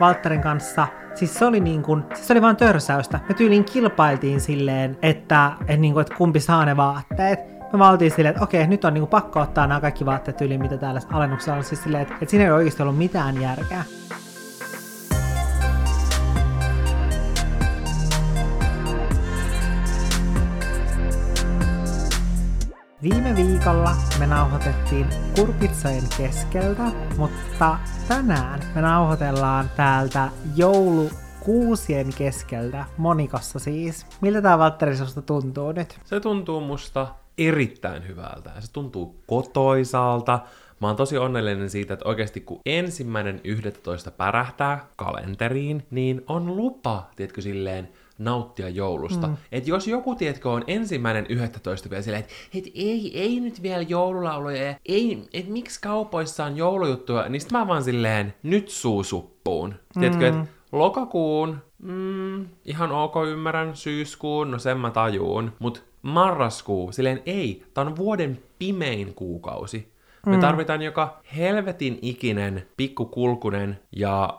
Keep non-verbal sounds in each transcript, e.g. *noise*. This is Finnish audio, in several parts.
Valtterin kanssa, siis se oli niin kuin, siis se oli vaan törsäystä. Me tyyliin kilpailtiin silleen, että, että, niin kuin, että kumpi saa ne vaatteet. Me valtiin silleen, että okei, nyt on niin kuin pakko ottaa nämä kaikki vaatteet yli, mitä täällä alennuksella on. Siis silleen, että, että siinä ei oikeasti ollut mitään järkeä. Viime viikolla me nauhoitettiin kurpitsojen keskeltä, mutta tänään me nauhoitellaan täältä joulu kuusien keskeltä, Monikossa siis. Miltä tämä Valtteri tuntuu nyt? Se tuntuu musta erittäin hyvältä. Se tuntuu kotoisalta. Mä oon tosi onnellinen siitä, että oikeasti kun ensimmäinen 11 pärähtää kalenteriin, niin on lupa, tiedätkö, silleen nauttia joulusta. Mm. Et jos joku, tietkö, on ensimmäinen 11 vielä silleen, että et ei, ei nyt vielä joululauluja, ei, et miksi kaupoissa on joulujuttuja, niin sit mä vaan silleen, nyt suusuppuun. Mm. Tiedätkö, että lokakuun, mm, ihan ok ymmärrän, syyskuun, no sen mä tajuun, mut marraskuu, silleen ei, tää on vuoden pimein kuukausi. Me mm. tarvitaan joka helvetin ikinen pikkukulkunen ja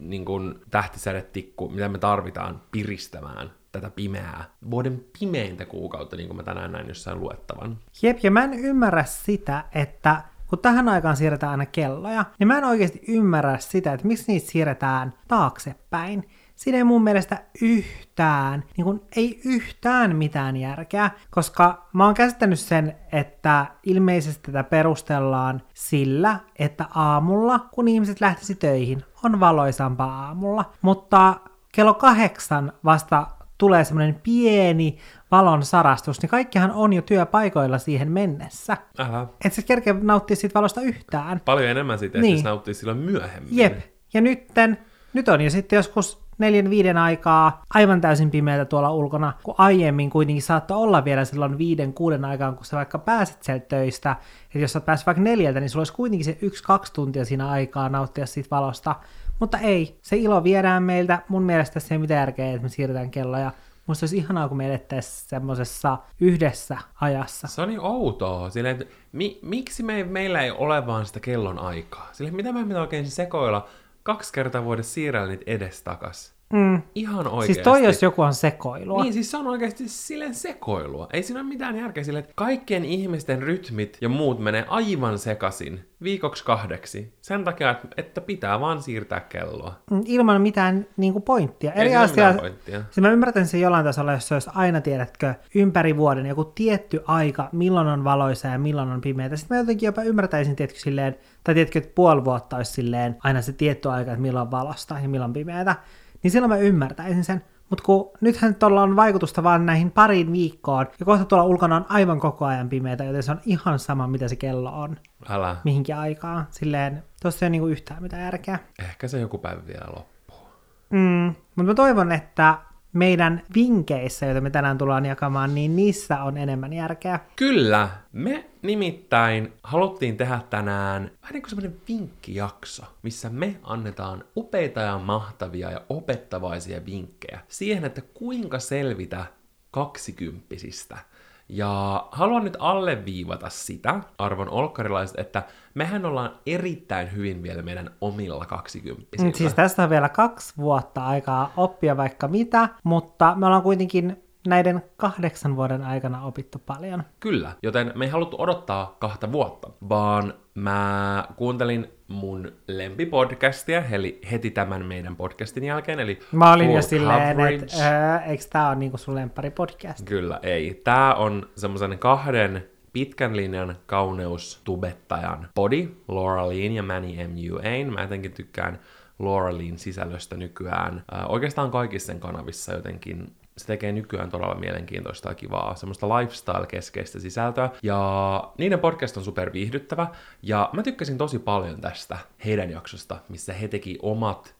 niin kuin tähtisädetikku, mitä me tarvitaan piristämään tätä pimeää, vuoden pimeintä kuukautta, niin kuin mä tänään näin jossain luettavan. Jep, ja mä en ymmärrä sitä, että kun tähän aikaan siirretään aina kelloja, niin mä en oikeasti ymmärrä sitä, että miksi niitä siirretään taaksepäin. Siinä ei mun mielestä yhtään, niin kun ei yhtään mitään järkeä, koska mä oon käsittänyt sen, että ilmeisesti tätä perustellaan sillä, että aamulla, kun ihmiset lähtisi töihin, on valoisampaa aamulla, mutta kello kahdeksan vasta tulee semmoinen pieni valon sarastus, niin kaikkihan on jo työpaikoilla siihen mennessä. Aha. Et se kerkeä nauttia siitä valosta yhtään. Paljon enemmän siitä, niin. että nauttii silloin myöhemmin. Jep. Ja nytten, nyt on jo sitten joskus neljän viiden aikaa aivan täysin pimeätä tuolla ulkona, kun aiemmin kuitenkin saattoi olla vielä silloin viiden kuuden aikaan, kun sä vaikka pääset sieltä töistä, että jos sä pääsit vaikka neljältä, niin sulla olisi kuitenkin se yksi, kaksi tuntia siinä aikaa nauttia siitä valosta. Mutta ei, se ilo viedään meiltä. Mun mielestä se ei mitään järkeä, että me siirretään kelloja. Musta olisi ihanaa, kun me elettäisiin semmoisessa yhdessä ajassa. Se on niin outoa. Silleen, että mi- miksi me, meillä ei ole vaan sitä kellon aikaa? Silleen, mitä me pitää oikein sekoilla kaksi kertaa vuodessa siirrellä niitä edestakas. Mm. Ihan oikeasti. Siis toi, jos joku on sekoilua. Niin, siis se on oikeasti silleen sekoilua. Ei siinä ole mitään järkeä silleen, että kaikkien ihmisten rytmit ja muut menee aivan sekasin viikoksi kahdeksi. Sen takia, että pitää vaan siirtää kelloa. Mm, ilman mitään niin kuin pointtia. Eri asia. Pointtia. Siis mä ymmärtän sen jollain tasolla, jos se olisi aina, tiedätkö, ympäri vuoden joku tietty aika, milloin on valoisa ja milloin on pimeää. Sitten mä jotenkin jopa ymmärtäisin, tiedätkö, silleen, tai tiedätkö, että puoli vuotta olisi silleen aina se tietty aika, että milloin on valosta ja milloin pimeätä niin silloin mä ymmärtäisin sen. Mutta kun nythän tuolla on vaikutusta vaan näihin pariin viikkoon, ja kohta tuolla ulkona on aivan koko ajan pimeätä, joten se on ihan sama, mitä se kello on. Älä. Mihinkin aikaan. Silleen, tossa ei ole niinku yhtään mitään järkeä. Ehkä se joku päivä vielä loppuu. Mm, mutta mä toivon, että meidän vinkeissä, joita me tänään tullaan jakamaan, niin niissä on enemmän järkeä. Kyllä. Me nimittäin haluttiin tehdä tänään vähän niin kuin semmoinen vinkkijakso, missä me annetaan upeita ja mahtavia ja opettavaisia vinkkejä siihen, että kuinka selvitä kaksikymppisistä – ja haluan nyt alleviivata sitä, arvon olkkarilaiset, että mehän ollaan erittäin hyvin vielä meidän omilla kaksikymppisillä. Siis tästä on vielä kaksi vuotta aikaa oppia vaikka mitä, mutta me ollaan kuitenkin näiden kahdeksan vuoden aikana opittu paljon. Kyllä, joten me ei haluttu odottaa kahta vuotta, vaan mä kuuntelin mun lempipodcastia, eli heti tämän meidän podcastin jälkeen, eli Mä olin jo silleen, että äh, eikö tää ole niinku sun podcast? Kyllä, ei. Tää on semmoisen kahden pitkän linjan kauneustubettajan podi, Laura Lean ja Manny M. Ain. Mä jotenkin tykkään Laura Lean sisällöstä nykyään. Äh, oikeastaan kaikissa sen kanavissa jotenkin se tekee nykyään todella mielenkiintoista ja kivaa, semmoista lifestyle-keskeistä sisältöä. Ja niiden podcast on super viihdyttävä, ja mä tykkäsin tosi paljon tästä heidän jaksosta, missä he teki omat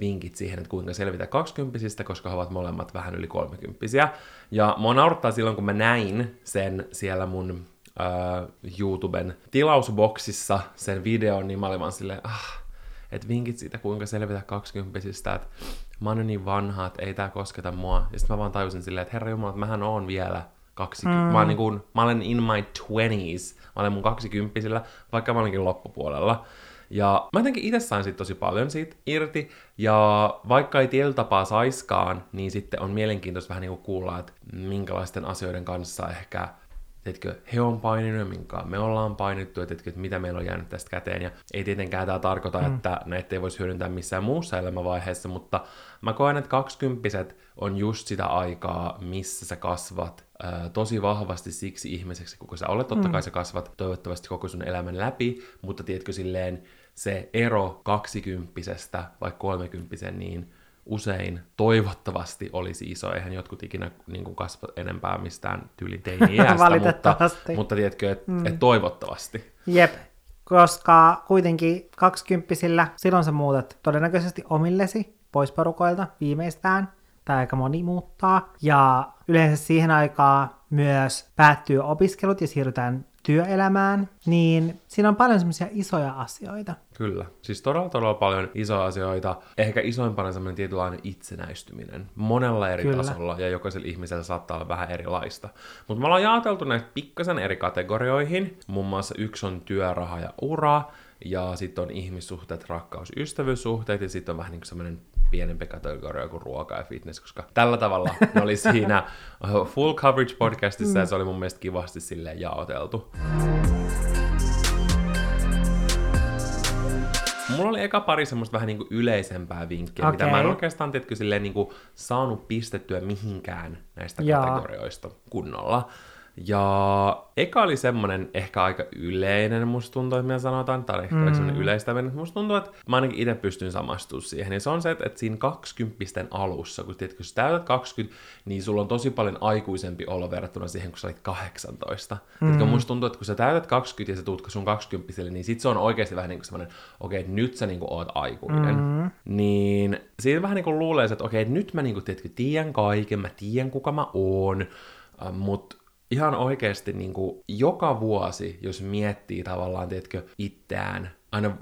vinkit siihen, että kuinka selvitä kaksikymppisistä, koska he ovat molemmat vähän yli kolmekymppisiä. Ja mua naurattaa silloin, kun mä näin sen siellä mun äh, YouTuben tilausboksissa, sen videon, niin mä olin vaan silleen, ah, että vinkit siitä, kuinka selvitä kaksikymppisistä, että mä oon niin vanha, että ei tää kosketa mua. Ja sitten mä vaan tajusin silleen, että herra jumala, että mähän oon vielä 20. Mm. Mä, niin mä olen in my twenties. Mä olen mun kaksikymppisillä, vaikka mä olenkin loppupuolella. Ja mä jotenkin itse sain sit tosi paljon siitä irti, ja vaikka ei tietyllä tapaa saiskaan, niin sitten on mielenkiintoista vähän niin kuin kuulla, että minkälaisten asioiden kanssa ehkä teetkö, he on paininut minkä me ollaan painittu, ja teetkö, että mitä meillä on jäänyt tästä käteen. Ja ei tietenkään tämä tarkoita, mm. että näitä ei voisi hyödyntää missään muussa elämänvaiheessa, mutta mä koen, että kaksikymppiset on just sitä aikaa, missä sä kasvat ää, tosi vahvasti siksi ihmiseksi, kun sä olet, totta kai mm. sä kasvat toivottavasti koko sun elämän läpi, mutta tiedätkö silleen, se ero kaksikymppisestä vai kolmekymppisen, niin usein toivottavasti olisi iso. Eihän jotkut ikinä niin kuin kasva enempää mistään tyyli teini-iästä, *laughs* mutta, mutta tiedätkö, että mm. et toivottavasti. Jep, koska kuitenkin kaksikymppisillä silloin sä muutat todennäköisesti omillesi pois porukoilta viimeistään, tai aika moni muuttaa, ja yleensä siihen aikaan myös päättyy opiskelut ja siirrytään työelämään, niin siinä on paljon semmoisia isoja asioita. Kyllä. Siis todella, todella paljon isoja asioita. Ehkä isoimpana semmoinen tietynlainen itsenäistyminen. Monella eri Kyllä. tasolla ja jokaisella ihmisellä saattaa olla vähän erilaista. Mutta me ollaan jaoteltu näitä pikkasen eri kategorioihin. Muun muassa yksi on työraha ja ura. Ja sitten on ihmissuhteet, rakkaus, ystävyyssuhteet ja sitten on vähän niin kuin semmoinen pienempi kategoria kuin ruoka ja fitness, koska tällä tavalla ne oli siinä Full Coverage podcastissa ja se oli mun mielestä kivasti silleen jaoteltu. Mulla oli eka pari semmoista vähän niin kuin yleisempää vinkkiä, okay. mitä mä en oikeastaan silleen niin kuin saanut pistettyä mihinkään näistä Jaa. kategorioista kunnolla. Ja eka oli semmonen ehkä aika yleinen, musta tuntuu, että me sanotaan, tai ehkä mm. semmonen yleistäminen, että musta tuntuu, että mä ainakin itse pystyn samastumaan siihen. Ja se on se, että, että siinä 20 alussa, kun, tiedät, kun sä täytät 20, niin sulla on tosi paljon aikuisempi olo verrattuna siihen, kun sä olit 18. Mm. Tiedätkö, musta tuntuu, että kun sä täytät 20 ja sä tuut sun 20 niin sit se on oikeasti vähän niin kuin semmoinen, okei, okay, nyt sä niin kuin oot aikuinen. Mm. Niin siinä vähän niin kuin luulee, että okei, okay, nyt mä niin kuin, tiedätkö, tiedän kaiken, mä tiedän kuka mä oon, äh, mutta ihan oikeasti niin kuin joka vuosi, jos miettii tavallaan, tiedätkö, itseään aina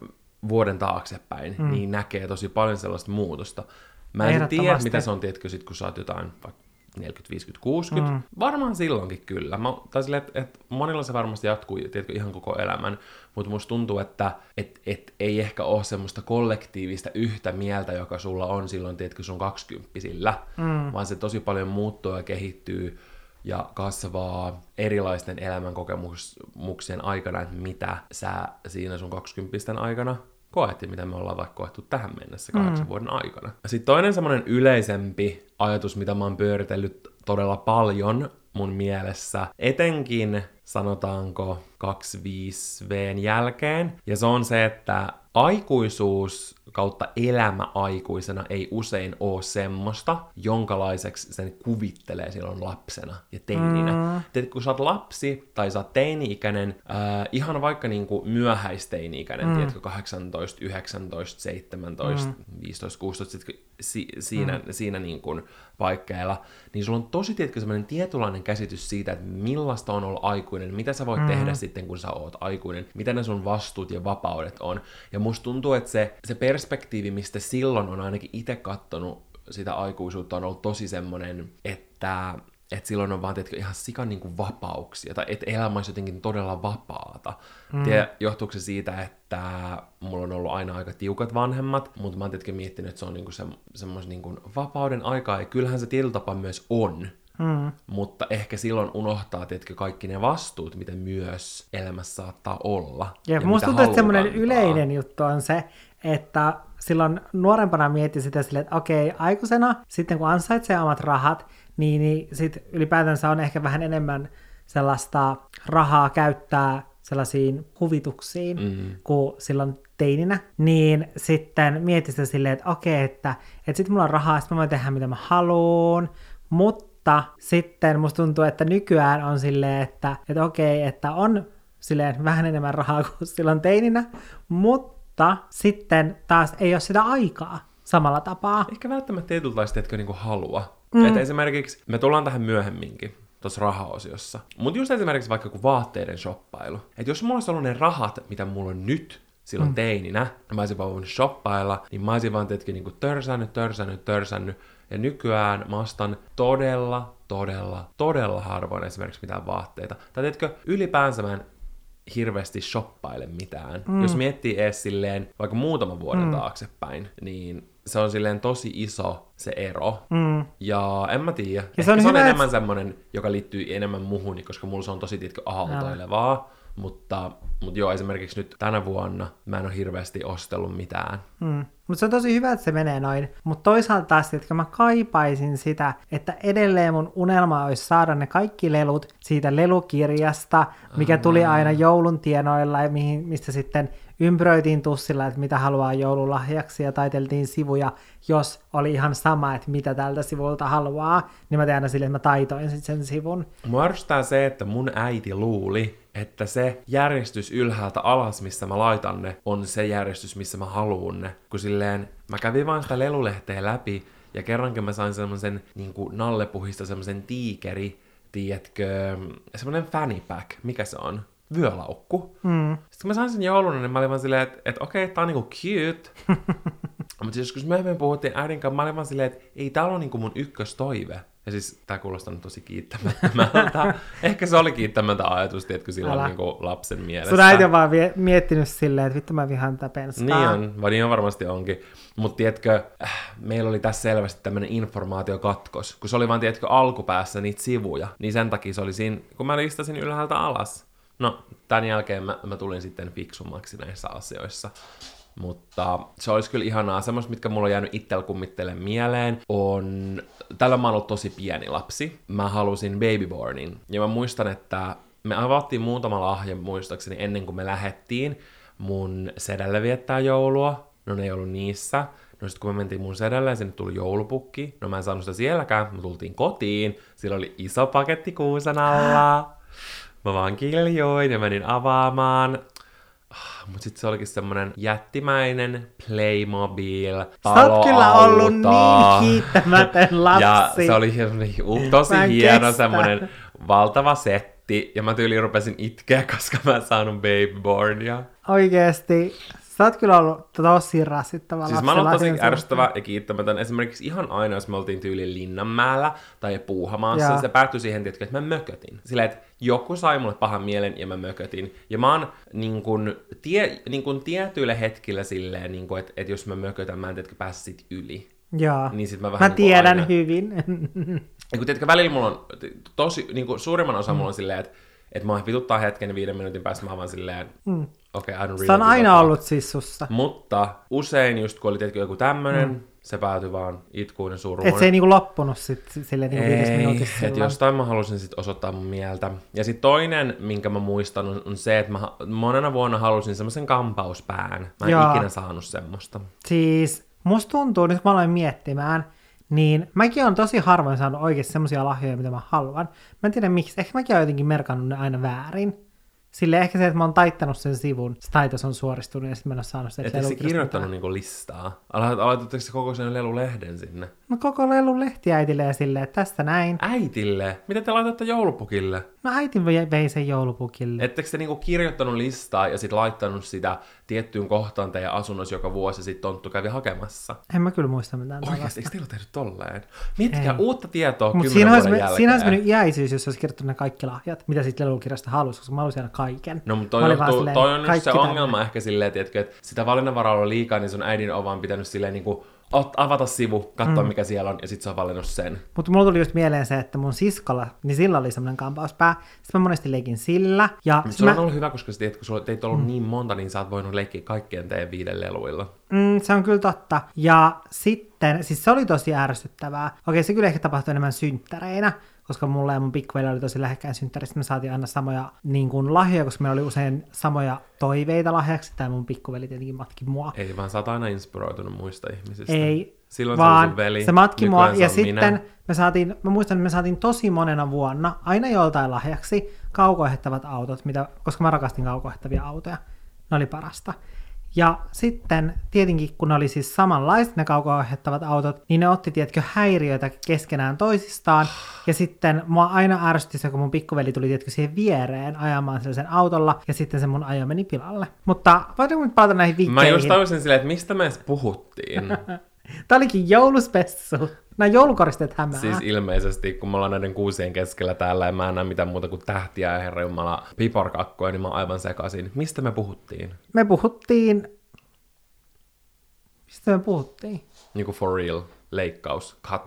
vuoden taaksepäin, mm. niin näkee tosi paljon sellaista muutosta. Mä en tiedä, mitä se on, tiedätkö, sit, kun sä oot jotain vaikka 40, 50, 60. Mm. Varmaan silloinkin kyllä. Mä, tai sille, että, että monilla se varmasti jatkuu tiedätkö, ihan koko elämän, mutta musta tuntuu, että et, et, ei ehkä ole semmoista kollektiivista yhtä mieltä, joka sulla on silloin, tiedätkö, sun kaksikymppisillä, mm. vaan se tosi paljon muuttuu ja kehittyy ja kasvaa erilaisten elämänkokemuksien aikana, että mitä sä siinä sun 20 aikana koet ja mitä me ollaan vaikka koettu tähän mennessä kahdeksan mm. vuoden aikana. Sitten toinen semmoinen yleisempi ajatus, mitä mä oon pyöritellyt todella paljon mun mielessä, etenkin sanotaanko 25Vn jälkeen, ja se on se, että aikuisuus kautta elämä aikuisena ei usein ole semmoista, jonkalaiseksi sen kuvittelee silloin lapsena ja teininä. Mm. Teet, kun sä oot lapsi tai sä oot teini-ikäinen, äh, ihan vaikka niinku myöhäisteini-ikäinen, mm. tiedätkö, 18, 19, 17, mm. 15, 16, sit, si, siinä, mm. siinä niin kuin paikkeilla, niin sulla on tosi, tiedätkö, semmoinen tietynlainen käsitys siitä, että millaista on olla aikuinen, mitä sä voit mm. tehdä sitten, kun sä oot aikuinen, mitä ne sun vastuut ja vapaudet on. Ja musta tuntuu, että se, se perspektiivi, mistä silloin on ainakin itse kattonut sitä aikuisuutta, on ollut tosi semmoinen, että että silloin on vaan tietkö, ihan sikan niin kuin vapauksia, tai että elämä olisi jotenkin todella vapaata. Mm. Tiedä, johtuuko se siitä, että mulla on ollut aina aika tiukat vanhemmat, mutta mä oon tietenkin miettinyt, että se on niinku se, semmoisen niinku vapauden aikaa, ja kyllähän se tietyllä tapaa myös on. Mm. Mutta ehkä silloin unohtaa, tietkö, kaikki ne vastuut, mitä myös elämässä saattaa olla. Ja, ja musta tuntuu, että semmoinen yleinen juttu on se, että silloin nuorempana mietti sitä silleen, että okei, aikuisena, sitten kun ansaitsee omat rahat, niin, niin sit ylipäätänsä on ehkä vähän enemmän sellaista rahaa käyttää sellaisiin huvituksiin mm-hmm. kuin silloin teininä, niin sitten mietin sitä silleen, että okei, että, että sitten mulla on rahaa, sitten mä voin tehdä mitä mä haluan, mutta sitten musta tuntuu, että nykyään on silleen, että, että okei, että on silleen vähän enemmän rahaa *laughs* kuin silloin teininä, mutta sitten taas ei ole sitä aikaa samalla tapaa. Ehkä välttämättä tietynlaista, etkö niinku halua. Mm. Että esimerkiksi, me tullaan tähän myöhemminkin, tuossa rahaosiossa. Mutta just esimerkiksi vaikka kuin vaatteiden shoppailu. Että jos mulla olisi ollut ne rahat, mitä mulla on nyt, silloin mm. teininä, mä olisin vaan voinut shoppailla, niin mä olisin vaan tietenkin niin törsännyt, törsännyt, törsännyt. Ja nykyään mä ostan todella, todella, todella harvoin esimerkiksi mitään vaatteita. Tai tiedätkö, ylipäänsä mä en hirveästi shoppaile mitään. Mm. Jos miettii edes silleen vaikka muutaman vuoden mm. taaksepäin, niin se on silleen tosi iso se ero. Mm. Ja en mä tiedä. Se on, se on enemmän et... semmonen, joka liittyy enemmän muhun, koska mulla se on tosi tiedätkö, aaltoilevaa. Mutta, mutta joo, esimerkiksi nyt tänä vuonna mä en ole hirveästi ostellut mitään. Mm. Mutta se on tosi hyvä, että se menee noin. Mutta toisaalta taas, että mä kaipaisin sitä, että edelleen mun unelma olisi saada ne kaikki lelut siitä lelukirjasta, mikä tuli aina joulun tienoilla ja mihin, mistä sitten ympyröitiin tussilla, että mitä haluaa joululahjaksi ja taiteltiin sivuja, jos oli ihan sama, että mitä tältä sivulta haluaa, niin mä tein aina sille, että mä taitoin sitten sen sivun. Mua se, että mun äiti luuli, että se järjestys ylhäältä alas, missä mä laitan ne, on se järjestys, missä mä haluun ne. Kun silleen, mä kävin vaan sitä lelulehteä läpi, ja kerrankin mä sain semmoisen niin nallepuhista semmoisen tiikeri, tiedätkö, semmoinen fanny pack, mikä se on? Vyölaukku. Mm. Sitten kun mä sain sen jouluna, niin mä olin vaan silleen, että, että okei, okay, tää on niinku cute. *laughs* Mutta siis kun myöhemmin puhuttiin äidin kanssa, mä olin vaan silleen, että ei tää ole niinku mun ykköstoive. Ja siis tää kuulostaa tosi kiittämättömältä. *laughs* Ehkä se oli kiittämättä ajatus, tiedätkö, silloin niin kuin lapsen mielessä. Sun äiti on vaan vie- miettinyt silleen, että vittu mä vihaan tätä penskaa. Niin on, vaan niin on varmasti onkin. Mutta tiedätkö, äh, meillä oli tässä selvästi tämmöinen informaatiokatkos, kun se oli vaan, tiedätkö, alkupäässä niitä sivuja, niin sen takia se oli siinä, kun mä listasin ylhäältä alas. No, tämän jälkeen mä, mä tulin sitten fiksummaksi näissä asioissa. Mutta se olisi kyllä ihanaa. Semmoista, mitkä mulla on jäänyt itsellä kummittele mieleen, on... Tällä mä ollut tosi pieni lapsi. Mä halusin babybornin. Ja mä muistan, että me avattiin muutama lahja muistaakseni ennen kuin me lähettiin mun sedälle viettää joulua. No ne ei ollut niissä. No sitten kun me mentiin mun sedälle, sinne tuli joulupukki. No mä en saanut sitä sielläkään, me tultiin kotiin. Sillä oli iso paketti kuusen alla. Mä vaan kiljoin ja menin avaamaan. Ah, Mutta sitten se olikin semmonen jättimäinen Playmobil paloauto. Sä oot kyllä ollut niin kiittämätön lapsi. Ja se oli tosi hieno semmonen valtava setti. Ja mä tyyliin rupesin itkeä, koska mä en saanut Babybornia. Oikeesti. Sä oot kyllä ollut tosi rasittava Siis mä oon tosi ärsyttävä ja kiittämätön. Esimerkiksi ihan aina, jos me oltiin tyyliin Linnanmäellä tai Puuhamaassa, se päättyi siihen, tietysti, että mä mökötin. Silleen, että joku sai mulle pahan mielen ja mä mökötin. Ja mä oon niin kun, tie, niin kun tietyillä hetkillä silleen, niin kun, että, että jos mä mökötän, mä en tiedätkö pääse sit yli. Joo. Niin sit mä, vähän mä niin tiedän aina... hyvin. *laughs* Ja kun tiedätkö, välillä mulla on tosi, niin kuin suurimman osa mm. mulla on silleen, että, että mä vituttaa hetken ja viiden minuutin päästä mä vaan silleen, mm. okei, okay, I don't really Se on aina ollut siis sussa. Mutta usein just kun oli tietenkin joku tämmönen, mm se päätyi vaan itkuun ja suruun. Et se ei niinku loppunut sit silleen niinku viides minuutissa. Että jostain mä halusin sit osoittaa mun mieltä. Ja sitten toinen, minkä mä muistan, on, on se, että mä monena vuonna halusin semmoisen kampauspään. Mä en Joo. ikinä saanut semmoista. Siis musta tuntuu, nyt kun mä aloin miettimään, niin mäkin on tosi harvoin saanut oikeasti semmoisia lahjoja, mitä mä haluan. Mä en tiedä miksi, ehkä mäkin olen jotenkin merkannut ne aina väärin. Sille ehkä se, että mä oon taittanut sen sivun, se taitos on suoristunut ja sitten mä en ole saanut sitä. Ettekö se kirjoittanut niinku listaa? Aloitatteko se koko sen lelulehden sinne? No koko lelulehti äitille ja silleen, että tästä näin. Äitille? Miten te laitatte joulupukille? No äiti vei sen joulupukille. Ettekö te niinku kirjoittanut listaa ja sitten laittanut sitä tiettyyn kohtaan teidän asunnossa joka vuosi ja sitten Tonttu kävi hakemassa? En mä kyllä muista mitään Oikeasti, eikö teillä tehnyt tolleen? Ei. uutta tietoa Mut siinä olisi, jälkeen. siinä olisi mennyt iäisyys, jos olisi kirjoittanut ne kaikki lahjat, mitä siitä lelukirjasta halusi, koska mä haluaisin aina kaiken. No, mutta toi, johtuu, silleen, toi on nyt se ongelma ehkä silleen, tiedätkö, että sitä valinnanvaraa on liikaa, niin sun äidin on vaan pitänyt silleen niin kuin avata sivu, katsoa mm. mikä siellä on, ja sitten se on valinnut sen. Mutta mulla tuli just mieleen se, että mun siskolla, niin sillä oli semmoinen kampauspää, sitten mä monesti leikin sillä. Ja se mä... on ollut hyvä, koska tiedät, kun sulla teitä ollut mm. niin monta, niin sä oot voinut leikkiä kaikkien teidän viiden leluilla. Mm, se on kyllä totta. Ja sitten, siis se oli tosi ärsyttävää. Okei, se kyllä ehkä tapahtui enemmän synttäreinä, koska mulla ja mun pikkuveli oli tosi lähekkäin synttärissä, me saatiin aina samoja niin kuin, lahjoja, koska meillä oli usein samoja toiveita lahjaksi, tai mun pikkuveli tietenkin matki mua. Ei, vaan sä oot aina inspiroitunut muista ihmisistä. Ei, Silloin vaan se, sun veli, se matki mua, ja sitten minä. me saatiin, mä muistan, että me saatiin tosi monena vuonna aina joltain lahjaksi kaukoihettavat autot, mitä, koska mä rakastin kaukoihettavia autoja. Ne oli parasta. Ja sitten tietenkin, kun ne oli siis samanlaiset ne kauko-ohjattavat autot, niin ne otti, tietkö, häiriöitä keskenään toisistaan. Ja sitten mua aina ärsytti se, kun mun pikkuveli tuli, tietkö, siihen viereen ajamaan sellaisen autolla, ja sitten se mun ajo meni pilalle. Mutta voidaanko nyt palata näihin vinkkeihin? Mä just tajusin silleen, että mistä me edes puhuttiin. *laughs* *laughs* Tää olikin jouluspessu. Nämä joulukoristeet hämää. Siis ilmeisesti, kun me ollaan näiden kuusien keskellä täällä ja mä en näe mitään muuta kuin tähtiä ja herra Jumala piparkakkoja, niin mä oon aivan sekaisin. Mistä me puhuttiin? Me puhuttiin... Mistä me puhuttiin? Niinku for real leikkaus, cut.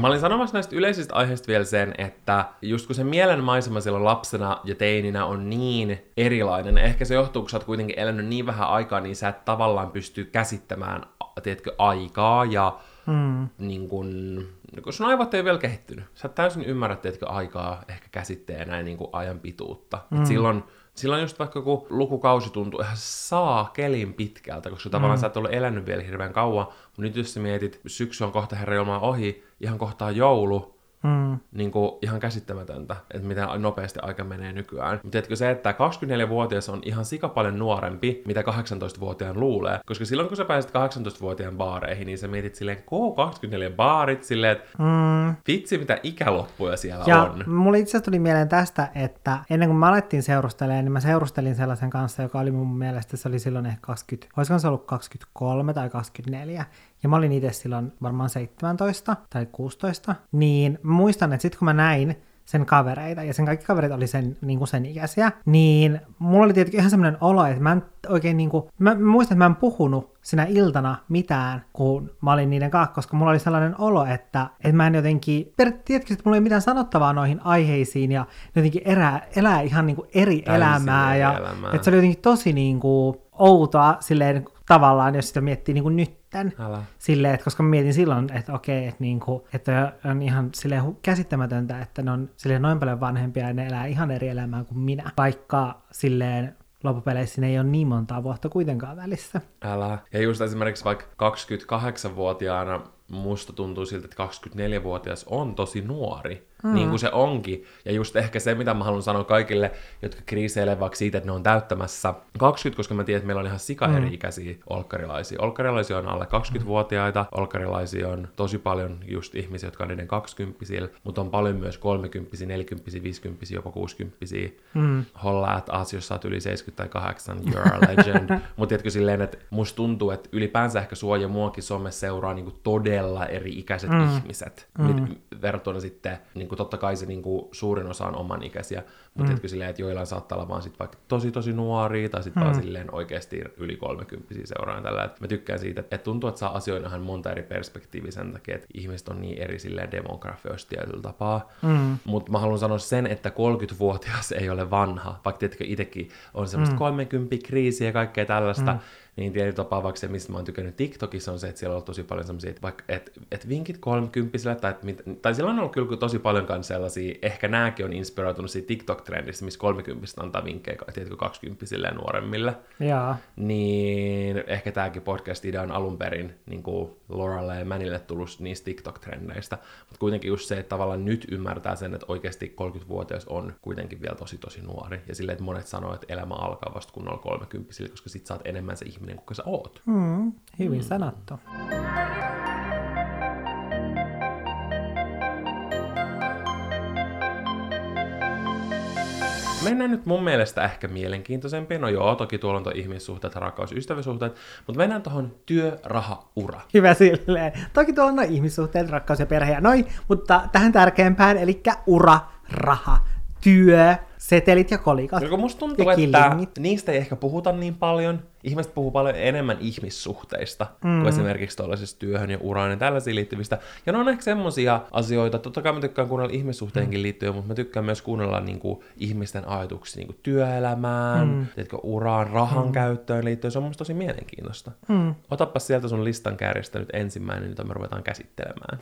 Mä olin sanomassa näistä yleisistä aiheista vielä sen, että just kun se mielenmaisema silloin lapsena ja teininä on niin erilainen, ehkä se johtuu, kun sä oot kuitenkin elänyt niin vähän aikaa, niin sä et tavallaan pysty käsittämään, tiedätkö, aikaa ja mm. niin kun, kun sun aivot ei vielä kehittynyt. Sä et täysin ymmärrät, tiedätkö, aikaa ehkä käsittää näin niin ajan pituutta. Mm. Et silloin Silloin just vaikka kun lukukausi tuntuu ihan saa kelin pitkältä, koska tavallaan mm. sä et ole elänyt vielä hirveän kauan, mutta nyt jos sä mietit, syksy on kohta herra ohi, ihan kohtaa joulu, Mm. Niin kuin ihan käsittämätöntä, että miten nopeasti aika menee nykyään. Mutta tiedätkö se, että 24-vuotias on ihan sika paljon nuorempi, mitä 18-vuotiaan luulee. Koska silloin kun sä pääset 18-vuotiaan baareihin, niin sä mietit silleen K24 baarit silleen, että mm. vitsi mitä ikäloppuja siellä ja on. mulle itse tuli mieleen tästä, että ennen kuin mä alettiin seurustelemaan, niin mä seurustelin sellaisen kanssa, joka oli mun mielestä, se oli silloin ehkä 20, olisiko se ollut 23 tai 24 ja mä olin itse silloin varmaan 17 tai 16, niin muistan, että sitten kun mä näin sen kavereita, ja sen kaikki kaverit oli sen, niin kuin sen ikäisiä, niin mulla oli tietenkin ihan semmoinen olo, että mä en oikein niin kuin, mä, mä muistan, että mä en puhunut sinä iltana mitään, kun mä olin niiden kanssa, koska mulla oli sellainen olo, että, että mä en jotenkin, tietenkin, että mulla ei mitään sanottavaa noihin aiheisiin, ja jotenkin erää, elää ihan niin kuin eri Täysin elämää, ja elämää. että se oli jotenkin tosi niin kuin outoa silleen tavallaan, jos sitä miettii niin kuin nytten. Älä. Silleen, että koska mietin silloin, että okei, että, niin kuin, että on ihan silleen käsittämätöntä, että ne on silleen noin paljon vanhempia ja ne elää ihan eri elämää kuin minä. Vaikka silleen loppupeleissä ei ole niin montaa vuotta kuitenkaan välissä. Älä. Ja just esimerkiksi vaikka 28-vuotiaana musta tuntuu siltä, että 24-vuotias on tosi nuori mm. niin kuin se onkin. Ja just ehkä se, mitä mä haluan sanoa kaikille, jotka kriiseilee vaikka siitä, että ne on täyttämässä 20, koska mä tiedän, että meillä on ihan sika mm. eri-ikäisiä olkkarilaisia. Olkkarilaisia on alle 20-vuotiaita, mm. olkkarilaisia on tosi paljon just ihmisiä, jotka on niiden 20 mutta on paljon myös 30 40 50 jopa 60 mm. Holla, että as, jos sä oot yli 70 tai 8, you're a legend. *laughs* mutta tiedätkö silleen, että musta tuntuu, että ylipäänsä ehkä sua ja muakin somessa seuraa niin kuin todella eri-ikäiset mm. ihmiset, mm. verrattuna sitten niin kuin totta kai se niin kuin, suurin osa on oman ikäisiä, mutta mm. silleen, että joillain saattaa olla vaan sit vaikka tosi tosi nuoria, tai sitten mm. vaan silleen oikeasti yli 30 seuraan tällä. Et mä tykkään siitä, että tuntuu, että saa asioina ihan monta eri perspektiiviä sen takia, että ihmiset on niin eri silleen demografioista tietyllä tapaa. Mm. Mutta mä haluan sanoa sen, että 30-vuotias ei ole vanha, vaikka tietenkin itsekin on semmoista mm. 30 kriisiä ja kaikkea tällaista, mm niin tietyllä tapaa vaikka se, mistä mä oon tykännyt TikTokissa, on se, että siellä on tosi paljon sellaisia, että vaikka, et, et vinkit kolmkymppisille, tai, et, tai siellä on ollut kyllä tosi paljon kanssa sellaisia, ehkä nääkin on inspiroitunut siitä TikTok-trendistä, missä kolmekymppistä antaa vinkkejä, tiedätkö, kaksikymppisille ja nuoremmille. Jaa. Niin ehkä tämäkin podcast-idea on alun perin niin kuin Lauralle ja Manille tullut niistä TikTok-trendeistä, mutta kuitenkin just se, että tavallaan nyt ymmärtää sen, että oikeasti 30-vuotias on kuitenkin vielä tosi tosi nuori, ja silleen, että monet sanoo, että elämä alkaa vasta kun on 30 koska sit sä oot enemmän se ihminen, ihminen kuin sä oot. Mm, hyvin mm. sanottu. Mennään nyt mun mielestä ehkä mielenkiintoisempia. No joo, toki tuolla on tuo ihmissuhteet, rakkaus, ystävyyssuhteet, mutta mennään tuohon työ, raha, ura. Hyvä silleen. Toki tuolla on ihmissuhteet, rakkaus ja perhe ja noin, mutta tähän tärkeämpään, eli ura, raha, työ, setelit ja kolikat. Ja musta tuntuu, että niistä ei ehkä puhuta niin paljon, ihmiset puhuu paljon enemmän ihmissuhteista mm. kuin esimerkiksi tuollaisesta työhön ja uraan ja tällaisiin liittyvistä. Ja ne on ehkä semmosia asioita, totta kai mä tykkään kuunnella ihmissuhteenkin mm. liittyen, mutta mä tykkään myös kuunnella niin kuin, ihmisten ajatuksia niin kuin työelämään, mm. teetkö, uraan, rahan mm. käyttöön liittyen. Se on musta tosi mielenkiintoista. Mm. Otappa sieltä sun listan kärjestä nyt ensimmäinen, jota me ruvetaan käsittelemään.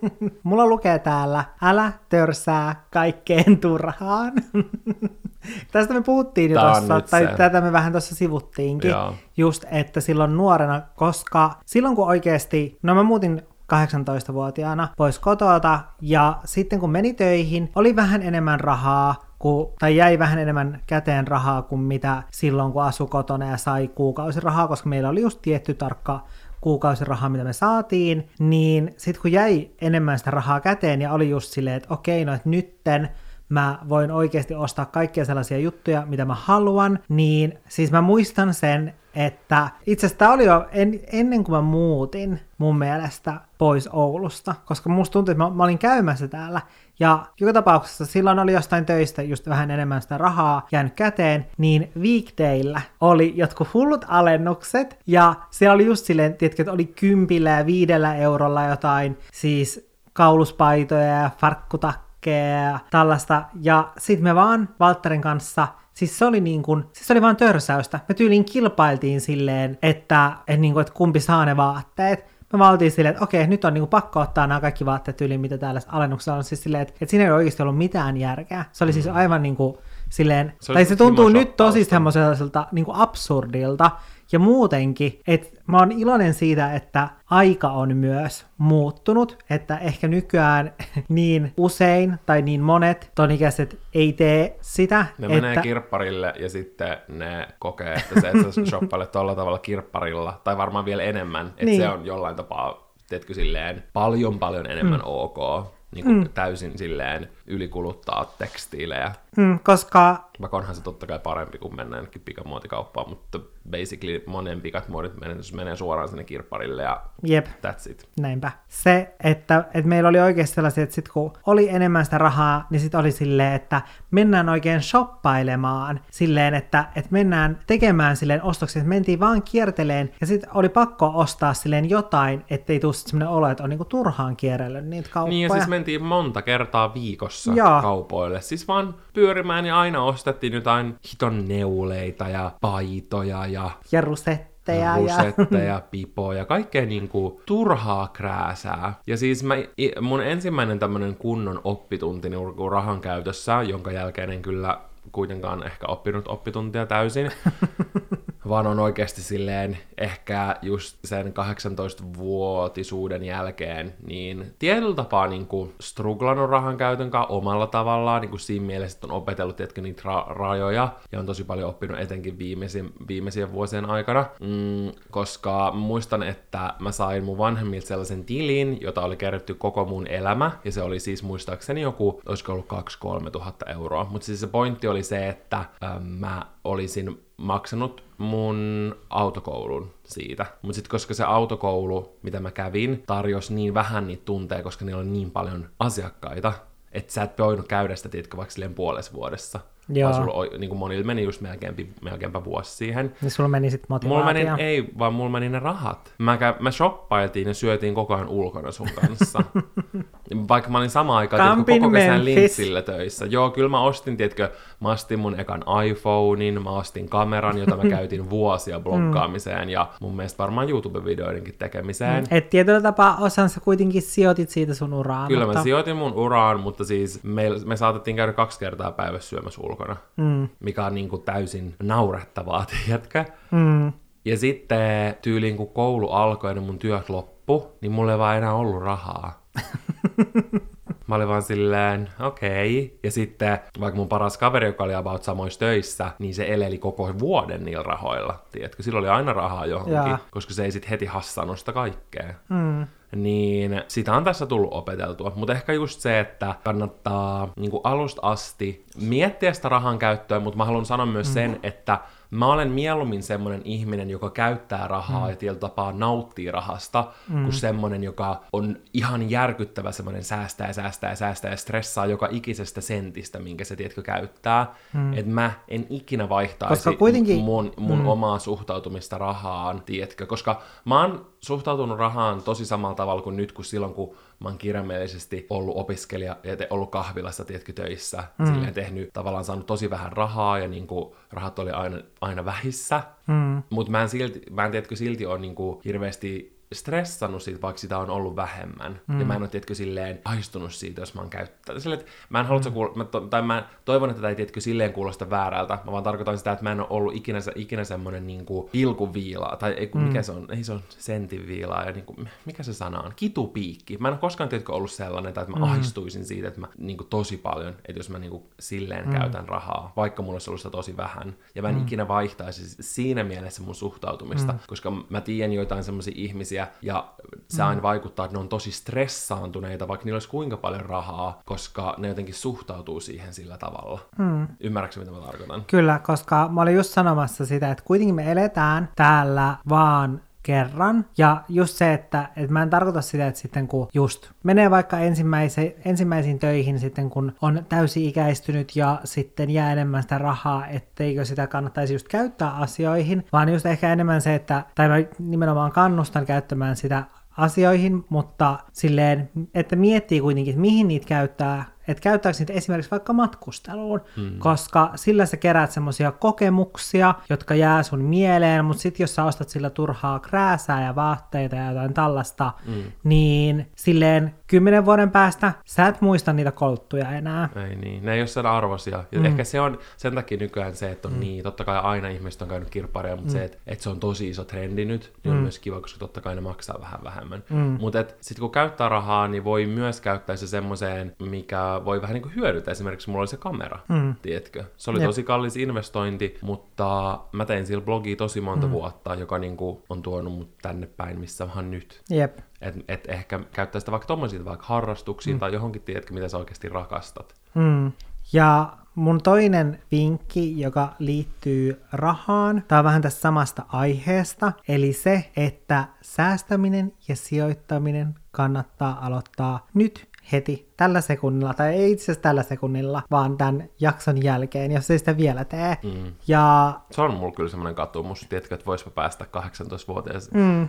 *laughs* Mulla lukee täällä, älä törsää kaikkeen turhaan. *laughs* Tästä me puhuttiin jo tuossa, tai se. tätä me vähän tuossa sivuttiinkin, Joo. just että silloin nuorena, koska silloin kun oikeasti, no mä muutin 18-vuotiaana pois kotota, ja sitten kun meni töihin, oli vähän enemmän rahaa, ku, tai jäi vähän enemmän käteen rahaa kuin mitä silloin, kun asui kotona ja sai kuukausirahaa, koska meillä oli just tietty tarkka kuukausirahaa, mitä me saatiin, niin sitten kun jäi enemmän sitä rahaa käteen ja oli just silleen, että okei, no että nytten mä voin oikeasti ostaa kaikkia sellaisia juttuja, mitä mä haluan, niin siis mä muistan sen, että itse asiassa tämä oli jo en, ennen kuin mä muutin mun mielestä pois Oulusta, koska musta tuntui, että mä, mä olin käymässä täällä, ja joka tapauksessa silloin oli jostain töistä just vähän enemmän sitä rahaa jäänyt käteen, niin weekdayllä oli jotkut hullut alennukset, ja siellä oli just silleen, tiedätkö, että oli kympillä ja viidellä eurolla jotain, siis kauluspaitoja ja farkkutakkeja ja tällaista, ja sitten me vaan Valtterin kanssa Siis se oli niin kuin, siis se oli vaan törsäystä. Me tyyliin kilpailtiin silleen, että, että, niin kuin, että kumpi saa ne vaatteet me valtiin silleen, että okei, nyt on niinku pakko ottaa nämä kaikki vaatteet yli, mitä täällä alennuksella on. Siis silleen, että, että siinä ei oikeasti ollut mitään järkeä. Se oli siis mm. aivan niinku silleen, se tai se tuntuu nyt tosi semmoiselta niinku absurdilta, ja muutenkin, että mä oon iloinen siitä, että aika on myös muuttunut, että ehkä nykyään *laughs* niin usein tai niin monet tonikäiset ei tee sitä. Ne että... menee kirpparille ja sitten ne kokee, että se, että sä *laughs* shoppailet tuolla tavalla kirpparilla, tai varmaan vielä enemmän, että niin. se on jollain tapaa, teetkö silleen, paljon paljon enemmän mm. ok niin kuin mm. täysin silleen ylikuluttaa tekstiilejä. Mm, koska... Vaikka onhan se totta kai parempi kuin mennä jonnekin pikamuotikauppaan, mutta basically monen pikat muodit menee, menee suoraan sinne kirpparille ja Jep. that's it. Näinpä. Se, että, että meillä oli oikeasti sellaisia, että sit kun oli enemmän sitä rahaa, niin sitten oli silleen, että mennään oikein shoppailemaan silleen, että, että mennään tekemään silleen ostoksia, että mentiin vaan kierteleen ja sitten oli pakko ostaa silleen jotain, ettei tule sellainen olo, että on niinku turhaan kierrellyt niitä kauppoja. Niin ja siis mentiin monta kertaa viikossa Joo. kaupoille. Siis vaan pyörimään ja aina ostettiin jotain hiton neuleita ja paitoja ja... Ja rusetteja. Rusetteja, ja... pipoja, kaikkea niinku turhaa krääsää. Ja siis mä, mun ensimmäinen tämmönen kunnon oppitunti niin rahan käytössä, jonka jälkeen en kyllä kuitenkaan ehkä oppinut oppituntia täysin, *laughs* vaan on oikeasti silleen ehkä just sen 18-vuotisuuden jälkeen, niin tietyllä tapaa niin kuin struglannut rahan käytön kanssa omalla tavallaan, niin kuin siinä mielessä, että on opetellut tietenkin niitä ra- rajoja, ja on tosi paljon oppinut etenkin viimeisin, viimeisien vuosien aikana, mm, koska muistan, että mä sain mun vanhemmilta sellaisen tilin, jota oli kerätty koko mun elämä, ja se oli siis muistaakseni joku, olisiko ollut 2-3 tuhatta euroa, mutta siis se pointti oli se, että ähm, mä olisin maksanut mun autokoulun siitä. Mutta sitten koska se autokoulu, mitä mä kävin, tarjosi niin vähän niitä tunteja, koska niillä oli niin paljon asiakkaita, että sä et voinut käydä sitä, tiedätkö, vaikka silleen puolessa vuodessa. Joo. Vaan sulla, niin kuin monilla meni just melkeinpä, melkeinpä vuosi siihen. Niin sulla meni sitten motivaatio. Mulla meni, ei, vaan mulla meni ne rahat. Mä, kä, mä shoppailtiin ja syötiin koko ajan ulkona sun kanssa. *laughs* Vaikka mä olin samaan aikaan tiedätkö, koko kesän linssillä töissä. Joo, kyllä mä ostin, tiedätkö, mä ostin mun ekan iPhonein, mä ostin kameran, jota mä *laughs* käytin vuosia blokkaamiseen ja mun mielestä varmaan YouTube-videoidenkin tekemiseen. Mm. Et tietyllä tapaa osan sä kuitenkin sijoitit siitä sun uraan. Kyllä mutta... mä sijoitin mun uraan, mutta siis me, me saatettiin käydä kaksi kertaa päivässä syömässä ulkona, mm. mikä on niin kuin täysin naurettavaa, *laughs* tiedätkö? Mm. Ja sitten tyyliin kun koulu alkoi ja mun työt loppu, niin mulla ei vaan enää ollut rahaa. *laughs* Mä olin vaan silleen, okei. Okay. Ja sitten vaikka mun paras kaveri, joka oli about samoissa töissä, niin se eleli koko vuoden niillä rahoilla. Tiedätkö, sillä oli aina rahaa johonkin, ja. koska se ei sitten heti hassannut sitä kaikkea. Mm niin sitä on tässä tullut opeteltua. Mutta ehkä just se, että kannattaa niin alusta asti miettiä sitä rahan käyttöä, mutta mä haluan sanoa myös mm. sen, että Mä olen mieluummin semmoinen ihminen, joka käyttää rahaa mm. ja tietyllä tapaa nauttii rahasta, mm. kuin semmoinen, joka on ihan järkyttävä semmoinen säästää ja säästää ja säästää ja stressaa joka ikisestä sentistä, minkä se tiedätkö käyttää. Mm. Että mä en ikinä vaihtaisi kuitenkin... mun, mun mm. omaa suhtautumista rahaan, tiedätkö? Koska mä oon suhtautunut rahaan tosi samalla tavalla kuin nyt, kuin silloin, kun mä oon kirjaimellisesti ollut opiskelija ja te, ollut kahvilassa, tiedätkö, töissä. Mm. Silleen tehnyt, tavallaan saanut tosi vähän rahaa ja niin kuin, rahat oli aina, aina vähissä. Mm. Mutta mä en, silti, mä en tiedätkö, silti ole niin kuin, hirveästi stressannut siitä, vaikka sitä on ollut vähemmän. Mm. Ja mä en ole, tiedätkö, silleen aistunut siitä, jos mä oon käyttänyt. Silleen, että mä en halua, mm. kuul- mä to- tai mä toivon, että tämä ei, tiedätkö, silleen kuulosta väärältä. Mä vaan tarkoitan sitä, että mä en ole ollut ikinä, ikinä semmoinen niin kuin pilkuviilaa, tai ei, mm. mikä se on, ei se on sentinviilaa, ja niin kuin, mikä se sana on, kitupiikki. Mä en ole koskaan, tiedätkö, ollut sellainen, että mä mm. aistuisin siitä, että mä niin kuin, tosi paljon, että jos mä niin kuin, silleen mm. käytän rahaa, vaikka mulla olisi ollut sitä tosi vähän. Ja mä en mm. ikinä vaihtaisi siinä mielessä mun suhtautumista, mm. koska mä tiedän joitain semmoisia ihmisiä, ihmisiä, ja se aina vaikuttaa, että ne on tosi stressaantuneita, vaikka niillä olisi kuinka paljon rahaa, koska ne jotenkin suhtautuu siihen sillä tavalla. Mm. Ymmärrätkö, mitä mä tarkoitan? Kyllä, koska mä olin just sanomassa sitä, että kuitenkin me eletään täällä vaan kerran. Ja just se, että, että mä en tarkoita sitä, että sitten kun just menee vaikka ensimmäise, ensimmäisiin töihin sitten kun on täysi-ikäistynyt ja sitten jää enemmän sitä rahaa, etteikö sitä kannattaisi just käyttää asioihin, vaan just ehkä enemmän se, että, tai mä nimenomaan kannustan käyttämään sitä asioihin, mutta silleen, että miettii kuitenkin, että mihin niitä käyttää, että käyttääkö niitä esimerkiksi vaikka matkusteluun, mm. koska sillä sä keräät semmoisia kokemuksia, jotka jää sun mieleen, mutta sitten jos sä ostat sillä turhaa krääsää ja vaatteita ja jotain tällaista, mm. niin silleen kymmenen vuoden päästä sä et muista niitä kolttuja enää. Ei niin, ne ei ole sen arvoisia. Ja mm. ehkä se on sen takia nykyään se, että on mm. niin, totta kai aina ihmiset on käynyt kirppareja, mutta mm. se, että, että se on tosi iso trendi nyt, niin mm. on myös kiva, koska totta kai ne maksaa vähän vähemmän. Mm. Mutta sitten kun käyttää rahaa, niin voi myös käyttää se semmoiseen, mikä voi vähän niin kuin hyödytä. Esimerkiksi mulla oli se kamera, mm. tiedätkö? Se oli Jep. tosi kallis investointi, mutta mä tein sillä blogia tosi monta mm. vuotta, joka niin kuin on tuonut mut tänne päin, missä mä nyt. Jep. Et, et ehkä käyttää sitä vaikka tommosia vaikka harrastuksiin mm. tai johonkin, tiedätkö, mitä sä oikeasti rakastat. Mm. Ja mun toinen vinkki, joka liittyy rahaan, tämä on vähän tästä samasta aiheesta, eli se, että säästäminen ja sijoittaminen kannattaa aloittaa nyt heti tällä sekunnilla, tai ei itse asiassa tällä sekunnilla, vaan tämän jakson jälkeen, jos ei sitä vielä tee. Mm. Ja... Se on mulla kyllä semmoinen katumus, tiedätkö, että voisipa päästä 18-vuotias, mm.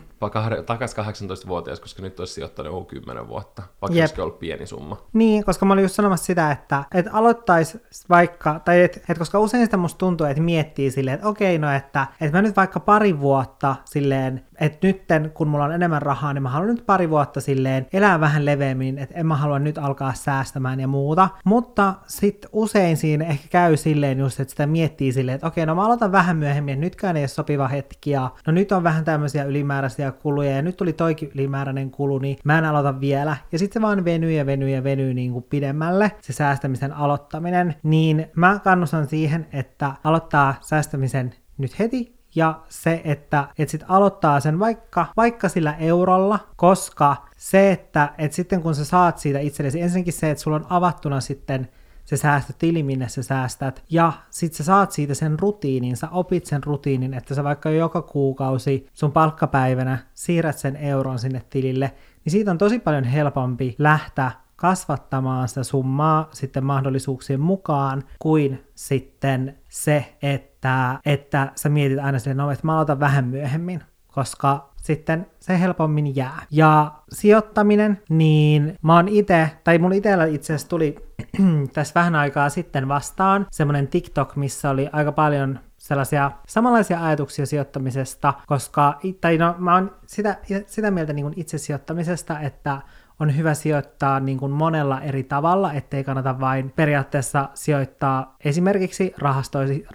takaisin 18-vuotias, koska nyt olisi sijoittanut joku 10 vuotta, vaikka olisikin ollut pieni summa. Niin, koska mä olin just sanomassa sitä, että, että aloittaisi vaikka, tai että, että koska usein sitä musta tuntuu, että miettii silleen, että okei, no että, että mä nyt vaikka pari vuotta silleen, että nytten kun mulla on enemmän rahaa, niin mä haluan nyt pari vuotta silleen elää vähän leveämmin, että en mä halua nyt alkaa säästämään ja muuta. Mutta sitten usein siinä ehkä käy silleen just, että sitä miettii silleen, että okei, no mä aloitan vähän myöhemmin, että nytkään ei ole sopiva hetki ja no nyt on vähän tämmöisiä ylimääräisiä kuluja ja nyt tuli toikin ylimääräinen kulu, niin mä en aloita vielä. Ja sitten se vaan venyy ja venyy ja venyy niin kuin pidemmälle, se säästämisen aloittaminen, niin mä kannustan siihen, että aloittaa säästämisen nyt heti ja se, että et sit aloittaa sen vaikka, vaikka sillä eurolla, koska se, että et sitten kun sä saat siitä itsellesi, ensinnäkin se, että sulla on avattuna sitten se säästötili, minne sä säästät, ja sit sä saat siitä sen rutiinin, sä opit sen rutiinin, että sä vaikka joka kuukausi sun palkkapäivänä siirrät sen euron sinne tilille, niin siitä on tosi paljon helpompi lähteä kasvattamaan sitä summaa sitten mahdollisuuksien mukaan, kuin sitten se, että, että sä mietit aina silleen, no, että mä aloitan vähän myöhemmin, koska sitten se helpommin jää. Ja sijoittaminen, niin mä oon itse, tai mun itellä itse asiassa tuli *clears throat* tässä vähän aikaa sitten vastaan semmonen TikTok, missä oli aika paljon sellaisia samanlaisia ajatuksia sijoittamisesta, koska, tai no mä oon sitä, sitä mieltä niin itse sijoittamisesta, että on hyvä sijoittaa niin kuin monella eri tavalla, ettei kannata vain periaatteessa sijoittaa esimerkiksi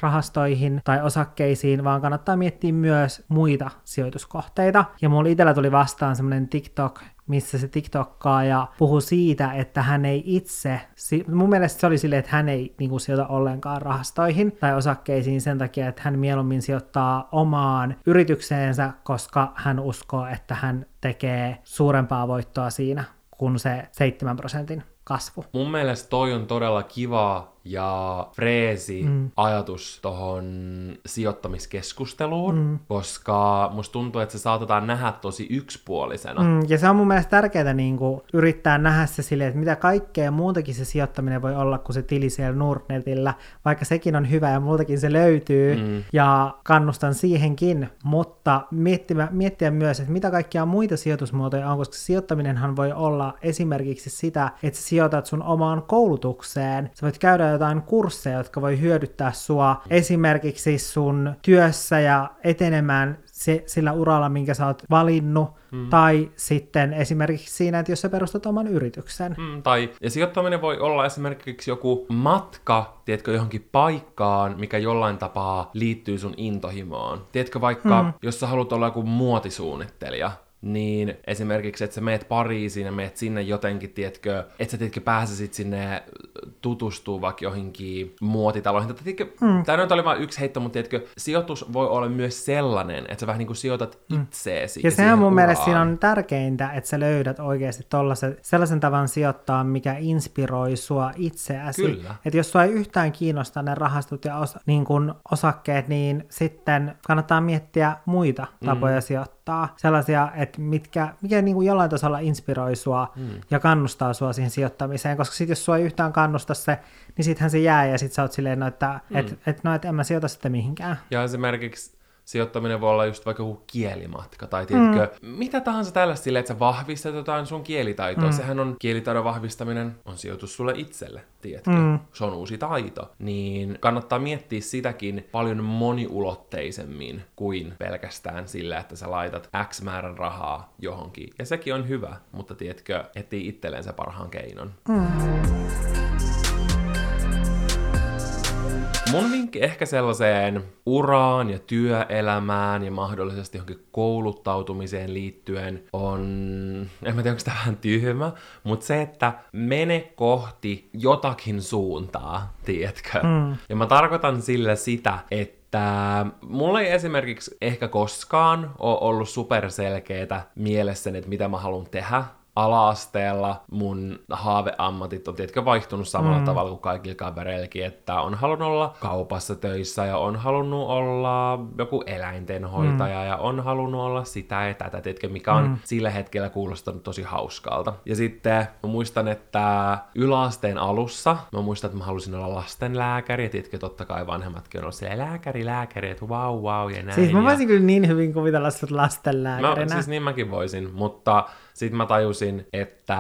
rahastoihin, tai osakkeisiin, vaan kannattaa miettiä myös muita sijoituskohteita. Ja mulla itsellä tuli vastaan semmoinen TikTok, missä se TikTokkaaja puhui siitä, että hän ei itse, mun mielestä se oli silleen, että hän ei niin kuin, sijoita ollenkaan rahastoihin tai osakkeisiin sen takia, että hän mieluummin sijoittaa omaan yritykseensä, koska hän uskoo, että hän tekee suurempaa voittoa siinä kuin se 7 prosentin kasvu. Mun mielestä toi on todella kiva ja freesi mm. ajatus tohon sijoittamiskeskusteluun, mm. koska musta tuntuu, että se saatetaan nähdä tosi yksipuolisena. Mm, ja se on mun mielestä tärkeää niin kuin, yrittää nähdä se silleen, että mitä kaikkea muutakin se sijoittaminen voi olla kuin se tili siellä Nordnetillä, vaikka sekin on hyvä ja muutakin se löytyy, mm. ja kannustan siihenkin, mutta miettiä, miettiä myös, että mitä kaikkia muita sijoitusmuotoja on, koska sijoittaminenhan voi olla esimerkiksi sitä, että sä sijoitat sun omaan koulutukseen, sä voit käydä jotain kursseja, jotka voi hyödyttää sua esimerkiksi sun työssä ja etenemään se, sillä uralla, minkä sä oot valinnut, mm. tai sitten esimerkiksi siinä, että jos sä perustat oman yrityksen. Mm, tai, ja sijoittaminen voi olla esimerkiksi joku matka, tiedätkö, johonkin paikkaan, mikä jollain tapaa liittyy sun intohimoon. Tiedätkö vaikka, mm. jos sä haluat olla joku muotisuunnittelija, niin esimerkiksi, että sä meet Pariisiin ja meet sinne jotenkin, tiedätkö, että sä tiedätkö, pääsisit sinne tutustuu vaikka johonkin muotitaloihin. Tätä, tiedätkö, mm. Tämä nyt oli vain yksi heitto, mutta tiedätkö, sijoitus voi olla myös sellainen, että sä vähän niin kuin sijoitat mm. itseesi. Ja sehän mun uraan. mielestä siinä on tärkeintä, että sä löydät oikeasti tollasen, sellaisen tavan sijoittaa, mikä inspiroi sua itseäsi. Kyllä. Että jos sua ei yhtään kiinnosta ne rahastut ja os, niin kun osakkeet, niin sitten kannattaa miettiä muita tapoja mm. sijoittaa. Sellaisia, että mitkä, mikä niin kuin jollain tasolla inspiroi sua mm. ja kannustaa sua siihen sijoittamiseen, koska sitten jos sua ei yhtään kannusta se, niin sittenhän se jää ja sitten sä oot silleen, no, että mm. et, et, no, et en mä sijoita sitten mihinkään. Ja esimerkiksi sijoittaminen voi olla just vaikka joku kielimatka, tai tiedätkö, mm. mitä tahansa tällaista sille, että sä vahvistat jotain sun kielitaitoa. Mm. Sehän on kielitaidon vahvistaminen, on sijoitus sulle itselle, tiedätkö? Mm. Se on uusi taito. Niin kannattaa miettiä sitäkin paljon moniulotteisemmin kuin pelkästään sillä, että sä laitat X määrän rahaa johonkin. Ja sekin on hyvä, mutta tiedätkö, etsii itselleen se parhaan keinon. Mm. Mun vinkki ehkä sellaiseen uraan ja työelämään ja mahdollisesti johonkin kouluttautumiseen liittyen on, en mä tiedä onko tämä vähän tyhmä, mutta se, että mene kohti jotakin suuntaa, tiedätkö? Mm. Ja mä tarkoitan sillä sitä, että että mulla ei esimerkiksi ehkä koskaan ole ollut superselkeitä mielessäni, että mitä mä haluan tehdä ala-asteella mun haaveammatit on tietenkin vaihtunut samalla mm. tavalla kuin kaikilla kavereillekin, että on halunnut olla kaupassa töissä ja on halunnut olla joku eläintenhoitaja mm. ja on halunnut olla sitä ja tätä, tietenkin, mikä on mm. sillä hetkellä kuulostanut tosi hauskalta. Ja sitten mä muistan, että yläasteen alussa mä muistan, että mä halusin olla lastenlääkäri ja tietenkin totta kai vanhemmatkin on ollut silleen lääkäri, lääkäri, että vau, vau ja näin. Siis mä voisin ja... kyllä niin hyvin kuvitella sut lastenlääkärinä. No, siis niin mäkin voisin, mutta sitten mä tajusin, että,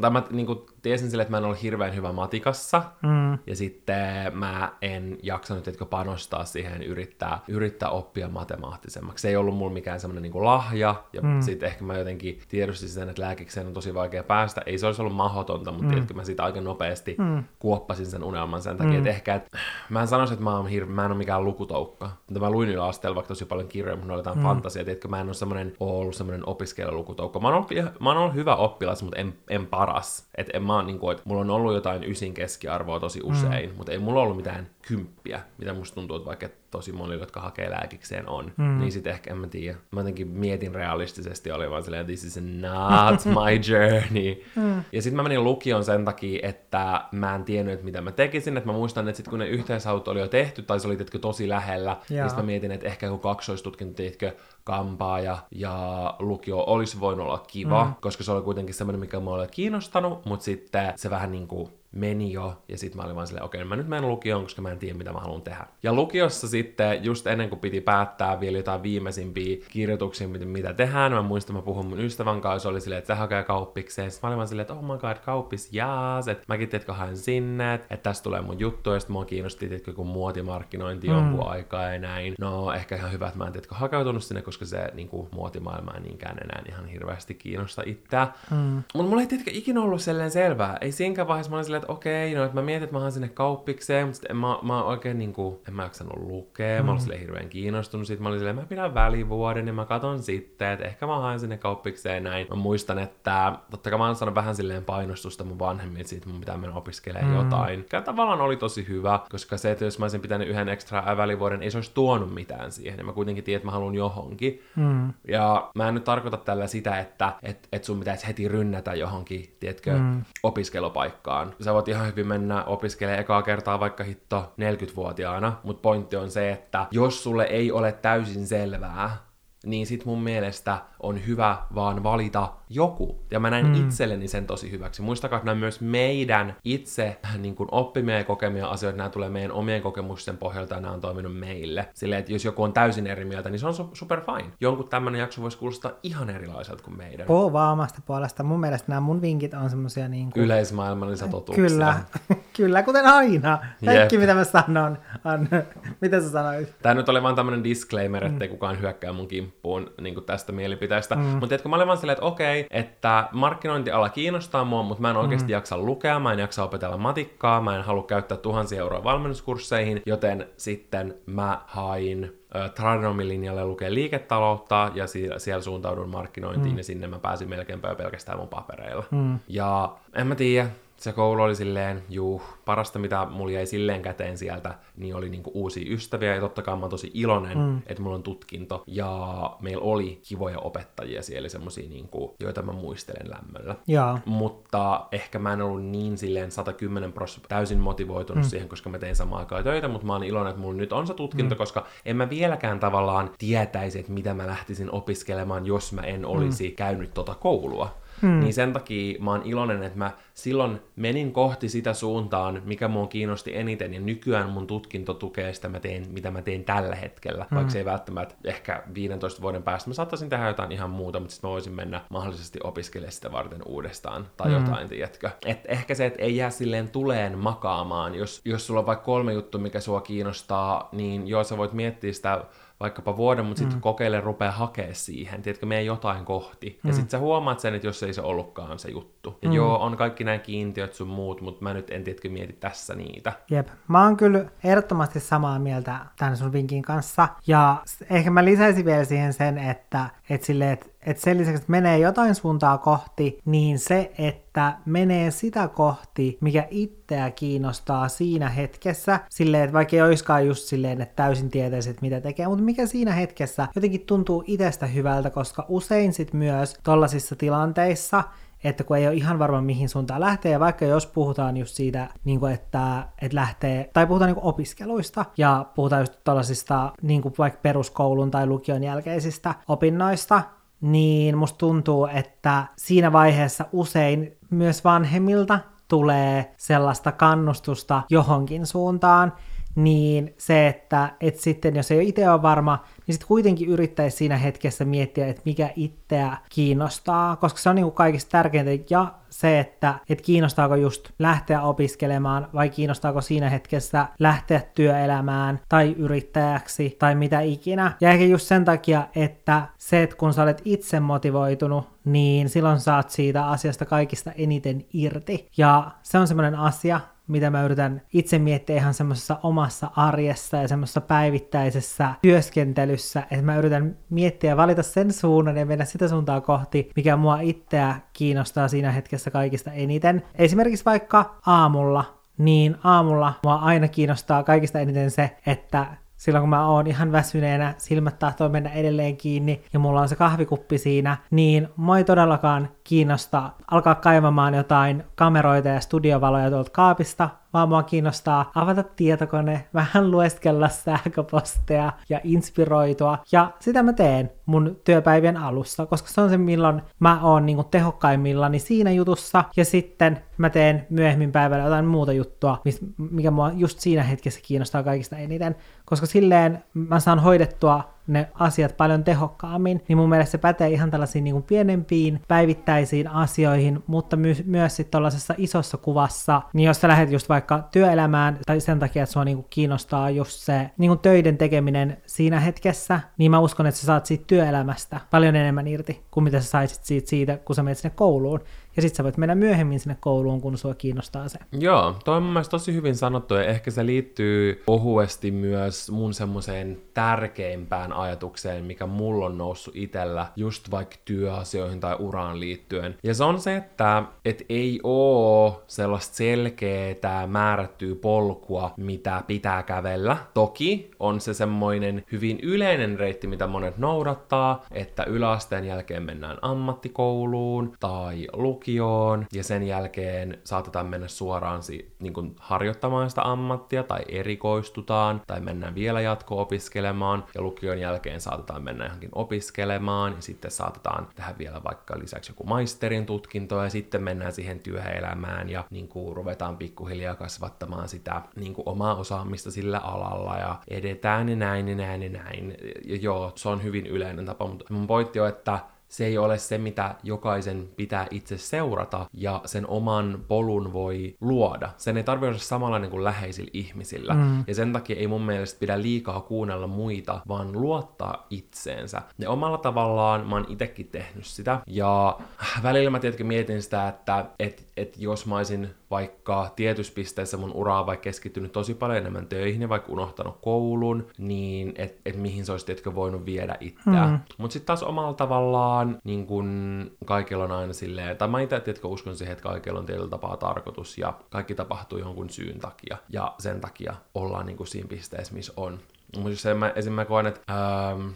tai mä niin kuin, tiesin sille, että mä en ollut hirveän hyvä matikassa, mm. ja sitten mä en jaksanut etkö panostaa siihen yrittää, yrittää oppia matemaattisemmaksi. Se ei ollut mulla mikään semmoinen niin lahja, ja mm. sitten ehkä mä jotenkin tiedostin sen, että lääkikseen on tosi vaikea päästä. Ei se olisi ollut mahdotonta, mutta mm. tiedätkö, mä siitä aika nopeasti mm. kuoppasin sen unelman sen takia, mm. että ehkä, että mä en sanoisi, että mä, oon hir- mä en ole mikään lukutoukka. Mutta mä luin yläasteella vaikka tosi paljon kirjoja, mutta ne oli jotain mm. fantasia, tiedätkö, mä en ole semmoinen, ollut semmoinen opiskelijalukutoukka. Mä oon ollut, mä oon ollut hyvä oppilas, mutta en, en paras. Et en mä, niin kuin, että mulla on ollut jotain ysin keskiarvoa tosi usein, mm. mutta ei mulla ollut mitään kymppiä, mitä musta tuntuu, että vaikka tosi moni, jotka hakee lääkikseen on. Mm. Niin sitten ehkä, en mä tiedä, mä jotenkin mietin realistisesti, oli vaan silleen, this is not *laughs* my journey. Mm. Ja sitten mä menin lukion sen takia, että mä en tiennyt, että mitä mä tekisin, että mä muistan, että sitten kun ne yhteishaut oli jo tehty, tai se oli tietkö tosi lähellä, niin sitten mä mietin, että ehkä joku kaksoistutkinto, tiedätkö, kampaaja ja lukio olisi voinut olla kiva, mm. koska se oli kuitenkin semmoinen, mikä mua oli kiinnostanut, mutta sitten se vähän niin kuin meni jo, ja sitten mä olin vaan silleen, okei, okay, mä nyt menen lukioon, koska mä en tiedä, mitä mä haluan tehdä. Ja lukiossa sitten, just ennen kuin piti päättää vielä jotain viimeisimpiä kirjoituksia, mitä, mitä tehdään, mä muistan, mä puhun mun ystävän kanssa, oli silleen, että se hakee kauppikseen. Sitten mä olin vaan silleen, että oh my god, kauppis, jaas, että mäkin tiedätkö haen sinne, että tästä tulee mun juttu, ja sitten mua kiinnosti, tiedätkö, kun muotimarkkinointi mm. jonkun aikaa ja näin. No, ehkä ihan hyvä, että mä en tiedätkö hakeutunut sinne, koska se niin kuin, muotimaailma ei niinkään enää ihan hirveästi kiinnosta itseä. Mm. Mutta mulla ei tiedätkö ikinä ollut sellainen selvää. Ei siinäkään vaiheessa mä olin silleen, että okei, no että mä mietin, että mä haen sinne kauppikseen, mutta en mä, mä oikein niinku, en mä jaksanut lukea, mm. mä olin hirveän kiinnostunut, sit mä olin silleen, mä pidän välivuoden ja mä katon sitten, että ehkä mä haen sinne kauppikseen näin. Mä muistan, että totta kai mä oon saanut vähän silleen painostusta mun vanhemmilta siitä, mun pitää mennä opiskelemaan mm. jotain. Mikä tavallaan oli tosi hyvä, koska se, että jos mä olisin pitänyt yhden ekstra välivuoden, ei se olisi tuonut mitään siihen. Ja mä kuitenkin tiedän, että mä haluan johonkin. Mm. Ja mä en nyt tarkoita tällä sitä, että et, et sun pitäisi heti rynnätä johonkin, tiedätkö, mm. opiskelupaikkaan. Voit ihan hyvin mennä opiskelemaan ekaa kertaa vaikka hitto 40-vuotiaana, mutta pointti on se, että jos sulle ei ole täysin selvää, niin sit mun mielestä on hyvä vaan valita joku. Ja mä näin mm. itselleni sen tosi hyväksi. Muistakaa, että nämä myös meidän itse niin kuin oppimia ja kokemia asioita, nämä tulee meidän omien kokemusten pohjalta ja nämä on toiminut meille. Silleen, että jos joku on täysin eri mieltä, niin se on super fine. Jonkun tämmöinen jakso voisi kuulostaa ihan erilaiselta kuin meidän. Puhu vaan omasta puolesta. Mun mielestä nämä mun vinkit on semmosia niin kuin... Yleismaailmallisia totuuksia. Kyllä, *laughs* kyllä, kuten aina. Kaikki mitä mä sanon on... mitä sä sanoit? Tämä nyt oli vaan tämmöinen disclaimer, ettei mm. kukaan hyökkää mun kimppuun kimppuun niin kuin tästä mielipiteestä. Mm. Mutta tiedätkö, mä olin vaan silleen, että okei, että markkinointiala kiinnostaa mua, mutta mä en oikeasti mm. jaksa lukea, mä en jaksa opetella matikkaa, mä en halua käyttää tuhansia euroa valmennuskursseihin, joten sitten mä hain Tradenomin linjalle lukee liiketaloutta ja siellä, siellä suuntaudun markkinointiin mm. ja sinne mä pääsin melkeinpä pelkästään mun papereilla. Mm. Ja en mä tiedä, se koulu oli silleen, juu, parasta mitä mulla jäi silleen käteen sieltä, niin oli niinku uusia ystäviä ja totta kai mä oon tosi iloinen, mm. että mulla on tutkinto ja meillä oli kivoja opettajia siellä semmosia niinku, joita mä muistelen lämmöllä. Ja. Mutta ehkä mä en ollut niin silleen 110 prosenttia täysin motivoitunut mm. siihen, koska mä tein samaan aikaan töitä, mutta mä oon iloinen, että mulla nyt on se tutkinto, mm. koska en mä vieläkään tavallaan tietäisi, että mitä mä lähtisin opiskelemaan, jos mä en olisi mm. käynyt tota koulua. Hmm. Niin sen takia mä oon iloinen, että mä silloin menin kohti sitä suuntaan, mikä mua kiinnosti eniten, ja nykyään mun tutkinto tukee sitä, mä teen, mitä mä teen tällä hetkellä, hmm. vaikka se ei välttämättä ehkä 15 vuoden päästä mä saattaisin tehdä jotain ihan muuta, mutta sitten mä voisin mennä mahdollisesti opiskelemaan sitä varten uudestaan, tai hmm. jotain, tiedätkö. Et ehkä se, että ei jää silleen tuleen makaamaan, jos, jos sulla on vaikka kolme juttua, mikä sua kiinnostaa, niin joo, sä voit miettiä sitä vaikkapa vuoden, mutta sitten mm. kokeile rupeaa hakea siihen, tiedätkö, mene jotain kohti. Mm. Ja sitten sä huomaat sen, että jos ei se ollutkaan se juttu. Ja mm. joo, on kaikki nämä kiintiöt sun muut, mutta mä nyt en tiedätkö mieti tässä niitä. Jep, mä oon kyllä ehdottomasti samaa mieltä tämän sun vinkin kanssa. Ja ehkä mä lisäisin vielä siihen sen, että, että silleen, että että sen lisäksi, että menee jotain suuntaa kohti, niin se, että menee sitä kohti, mikä itseä kiinnostaa siinä hetkessä, silleen, että vaikka ei olisikaan just silleen, että täysin tietäisit, mitä tekee, mutta mikä siinä hetkessä jotenkin tuntuu itsestä hyvältä, koska usein sit myös tollasissa tilanteissa että kun ei ole ihan varma mihin suuntaan lähtee, ja vaikka jos puhutaan just siitä, niin kuin että, että lähtee, tai puhutaan niin kuin opiskeluista, ja puhutaan just tällaisista niin kuin vaikka peruskoulun tai lukion jälkeisistä opinnoista, niin musta tuntuu, että siinä vaiheessa usein myös vanhemmilta tulee sellaista kannustusta johonkin suuntaan, niin se, että et sitten jos ei itse ole varma, niin sitten kuitenkin yrittäisi siinä hetkessä miettiä, että mikä itseä kiinnostaa, koska se on niin kuin kaikista tärkeintä, ja se, että et kiinnostaako just lähteä opiskelemaan vai kiinnostaako siinä hetkessä lähteä työelämään tai yrittäjäksi tai mitä ikinä. Ja ehkä just sen takia, että se, että kun sä olet itse motivoitunut, niin silloin saat siitä asiasta kaikista eniten irti. Ja se on semmoinen asia, mitä mä yritän itse miettiä ihan semmoisessa omassa arjessa ja semmoisessa päivittäisessä työskentelyssä, että mä yritän miettiä ja valita sen suunnan ja mennä sitä suuntaa kohti, mikä mua itseä kiinnostaa siinä hetkessä kaikista eniten. Esimerkiksi vaikka aamulla, niin aamulla mua aina kiinnostaa kaikista eniten se, että silloin kun mä oon ihan väsyneenä, silmät tahtoo mennä edelleen kiinni ja mulla on se kahvikuppi siinä, niin mua ei todellakaan kiinnosta alkaa kaivamaan jotain kameroita ja studiovaloja tuolta kaapista, vaan mua kiinnostaa avata tietokone, *laughs* vähän lueskella sähköposteja ja inspiroitua. Ja sitä mä teen mun työpäivien alussa, koska se on se, milloin mä oon niin tehokkaimmillani siinä jutussa. Ja sitten mä teen myöhemmin päivällä jotain muuta juttua, mikä mua just siinä hetkessä kiinnostaa kaikista eniten. Koska silleen mä saan hoidettua ne asiat paljon tehokkaammin, niin mun mielestä se pätee ihan tällaisiin niin kuin pienempiin päivittäisiin asioihin, mutta my- myös sitten tuollaisessa isossa kuvassa, niin jos sä lähdet just vaikka työelämään tai sen takia, että sua niin kuin kiinnostaa just se niin kuin töiden tekeminen siinä hetkessä, niin mä uskon, että sä saat siitä työelämästä paljon enemmän irti kuin mitä sä saisit siitä, siitä kun sä menet sinne kouluun ja sitten sä voit mennä myöhemmin sinne kouluun, kun sua kiinnostaa se. Joo, toi on mun tosi hyvin sanottu, ja ehkä se liittyy ohuesti myös mun semmoiseen tärkeimpään ajatukseen, mikä mulla on noussut itellä just vaikka työasioihin tai uraan liittyen. Ja se on se, että et ei oo sellaista selkeää määrättyä polkua, mitä pitää kävellä. Toki on se semmoinen hyvin yleinen reitti, mitä monet noudattaa, että yläasteen jälkeen mennään ammattikouluun tai lukioon, lukioon ja sen jälkeen saatetaan mennä suoraan si- niin kuin harjoittamaan sitä ammattia tai erikoistutaan tai mennään vielä jatko-opiskelemaan ja lukion jälkeen saatetaan mennä johonkin opiskelemaan ja sitten saatetaan tehdä vielä vaikka lisäksi joku maisterin tutkinto ja sitten mennään siihen työelämään ja niin kuin ruvetaan pikkuhiljaa kasvattamaan sitä niin kuin omaa osaamista sillä alalla ja edetään ja näin ja näin ja näin. Ja joo, se on hyvin yleinen tapa, mutta mun pointti on, että se ei ole se, mitä jokaisen pitää itse seurata, ja sen oman polun voi luoda. Sen ei tarvitse olla samanlainen kuin läheisillä ihmisillä, mm. ja sen takia ei mun mielestä pidä liikaa kuunnella muita, vaan luottaa itseensä. Ja omalla tavallaan mä oon itekin tehnyt sitä, ja välillä mä tietenkin mietin sitä, että et, et jos mä olisin vaikka tietyssä pisteessä mun uraa vaikka keskittynyt tosi paljon enemmän töihin ja vaikka unohtanut koulun, niin että et mihin se olisi tietkö voinut viedä itseä. Mm. Mutta sitten taas omalla tavallaan niin kun kaikilla on aina silleen, tai mä itse tietkö uskon siihen, että kaikilla on tietyllä tapaa tarkoitus ja kaikki tapahtuu jonkun syyn takia ja sen takia ollaan niin kuin siinä pisteessä, missä on. Mutta jos esimerkiksi mä koen, että ähm,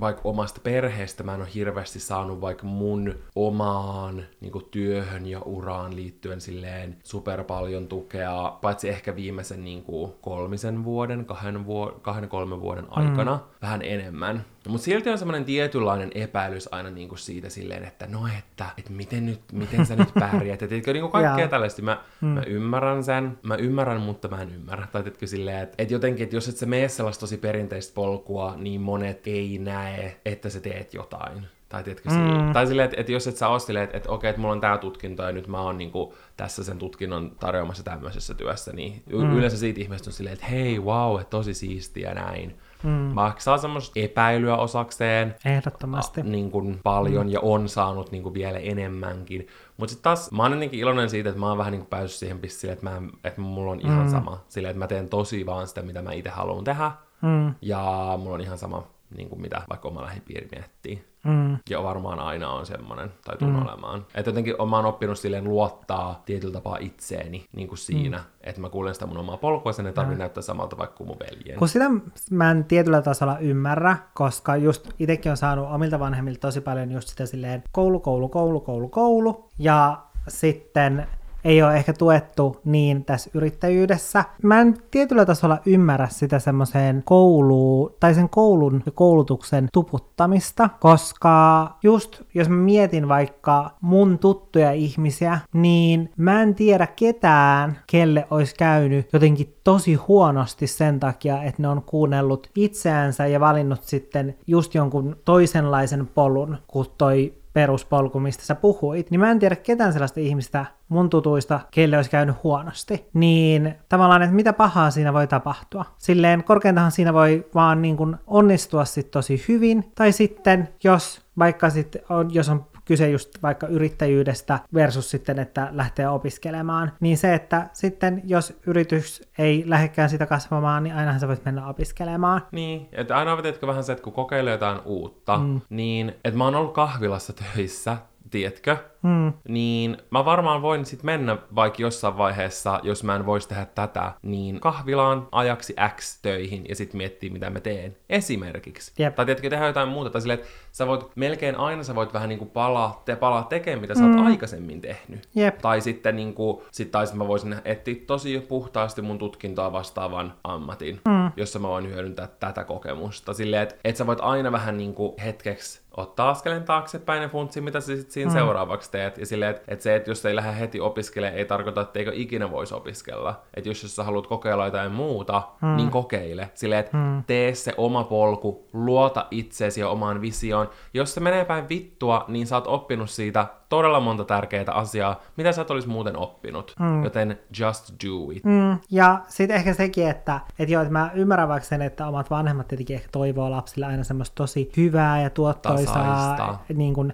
vaikka omasta perheestä mä en ole hirveästi saanut vaikka mun omaan niin kuin, työhön ja uraan liittyen silleen super paljon tukea, paitsi ehkä viimeisen niin kuin, kolmisen vuoden, kahden, vuo- kahden kolmen vuoden aikana, mm. vähän enemmän. Mutta silti on semmoinen tietynlainen epäilys aina niinku siitä silleen, että no että, että miten, nyt, miten sä nyt pärjät. Ja tiedätkö, niinku kaikkea tällaista. Mä, mm. mä ymmärrän sen, mä ymmärrän, mutta mä en ymmärrä. Tai tiedätkö silleen, että, että jotenkin, että jos et sä mene sellaista tosi perinteistä polkua, niin monet ei näe, että sä teet jotain. Tai, tiedätkö, mm. tai silleen, että, että jos et sä ole silleen, että, että okei, että mulla on tää tutkinto ja nyt mä oon niinku tässä sen tutkinnon tarjoamassa tämmöisessä työssä, niin mm. yleensä siitä ihmisestä on silleen, että hei, wow, että tosi siistiä näin. Mm. Maksaa semmoista epäilyä osakseen. Ehdottomasti. A, niin kuin paljon mm. ja on saanut niin kuin vielä enemmänkin. Mutta sitten taas mä oon jotenkin iloinen siitä, että mä oon vähän niin kuin päässyt siihen pisteeseen, että, mä, että mulla on ihan mm. sama. Silleen, että mä teen tosi vaan sitä, mitä mä itse haluan tehdä. Mm. Ja mulla on ihan sama, niin kuin mitä vaikka oma lähipiiri miettii. Mm. Ja varmaan aina on semmoinen, tai tulee mm. olemaan. Että jotenkin mä oon oppinut silleen luottaa tietyllä tapaa itseeni niin kuin siinä, mm. että mä kuulen sitä mun omaa polkua, sen ei tarvitse mm. näyttää samalta vaikka kuin mun veljen. Kun sitä mä en tietyllä tasolla ymmärrä, koska just itsekin on saanut omilta vanhemmilta tosi paljon just sitä silleen koulu, koulu, koulu, koulu, koulu, ja sitten ei ole ehkä tuettu niin tässä yrittäjyydessä. Mä en tietyllä tasolla ymmärrä sitä semmoiseen kouluun, tai sen koulun ja koulutuksen tuputtamista, koska just jos mä mietin vaikka mun tuttuja ihmisiä, niin mä en tiedä ketään, kelle olisi käynyt jotenkin tosi huonosti sen takia, että ne on kuunnellut itseänsä ja valinnut sitten just jonkun toisenlaisen polun kuin toi peruspolku, mistä sä puhuit, niin mä en tiedä ketään sellaista ihmistä mun tutuista, keille olisi käynyt huonosti. Niin tavallaan, että mitä pahaa siinä voi tapahtua. Silleen korkeintahan siinä voi vaan niin kuin onnistua sit tosi hyvin, tai sitten jos vaikka sit on, jos on kyse just vaikka yrittäjyydestä versus sitten, että lähtee opiskelemaan, niin se, että sitten jos yritys ei lähdekään sitä kasvamaan, niin ainahan sä voit mennä opiskelemaan. Niin, että aina on vähän se, että kun kokeilee jotain uutta, mm. niin että mä oon ollut kahvilassa töissä tiedätkö? Mm. Niin mä varmaan voin sitten mennä vaikka jossain vaiheessa, jos mä en voisi tehdä tätä, niin kahvilaan ajaksi X töihin ja sitten miettiä, mitä mä teen. Esimerkiksi. Yep. Tai tiedätkö, tehdä jotain muuta. Tai silleen, että sä voit, melkein aina sä voit vähän niin kuin palaa, te, palaa tekemään, mitä sä mm. oot aikaisemmin tehnyt. Yep. Tai sitten niin kuin, sit, tai mä voisin etsiä tosi puhtaasti mun tutkintoa vastaavan ammatin, mm. jossa mä voin hyödyntää tätä kokemusta. Silleen, että et sä voit aina vähän niin kuin hetkeksi ottaa askeleen taaksepäin ja funtsi, mitä sä sitten siinä mm. seuraavaksi teet. Ja silleen, että et se, että jos ei lähde heti opiskelemaan, ei tarkoita, että eikö ikinä voisi opiskella. Että jos, jos sä haluat kokeilla jotain muuta, mm. niin kokeile. Silleen, että mm. tee se oma polku, luota itseesi ja omaan visioon. Jos se menee päin vittua, niin sä oot oppinut siitä todella monta tärkeää asiaa, mitä sä et olisi muuten oppinut. Mm. Joten just do it. Mm. Ja sitten ehkä sekin, että, että joo, että mä ymmärrän vaikka sen, että omat vanhemmat tietenkin ehkä toivoo lapsille aina semmoista tosi hyvää ja tuottoisaa niin kuin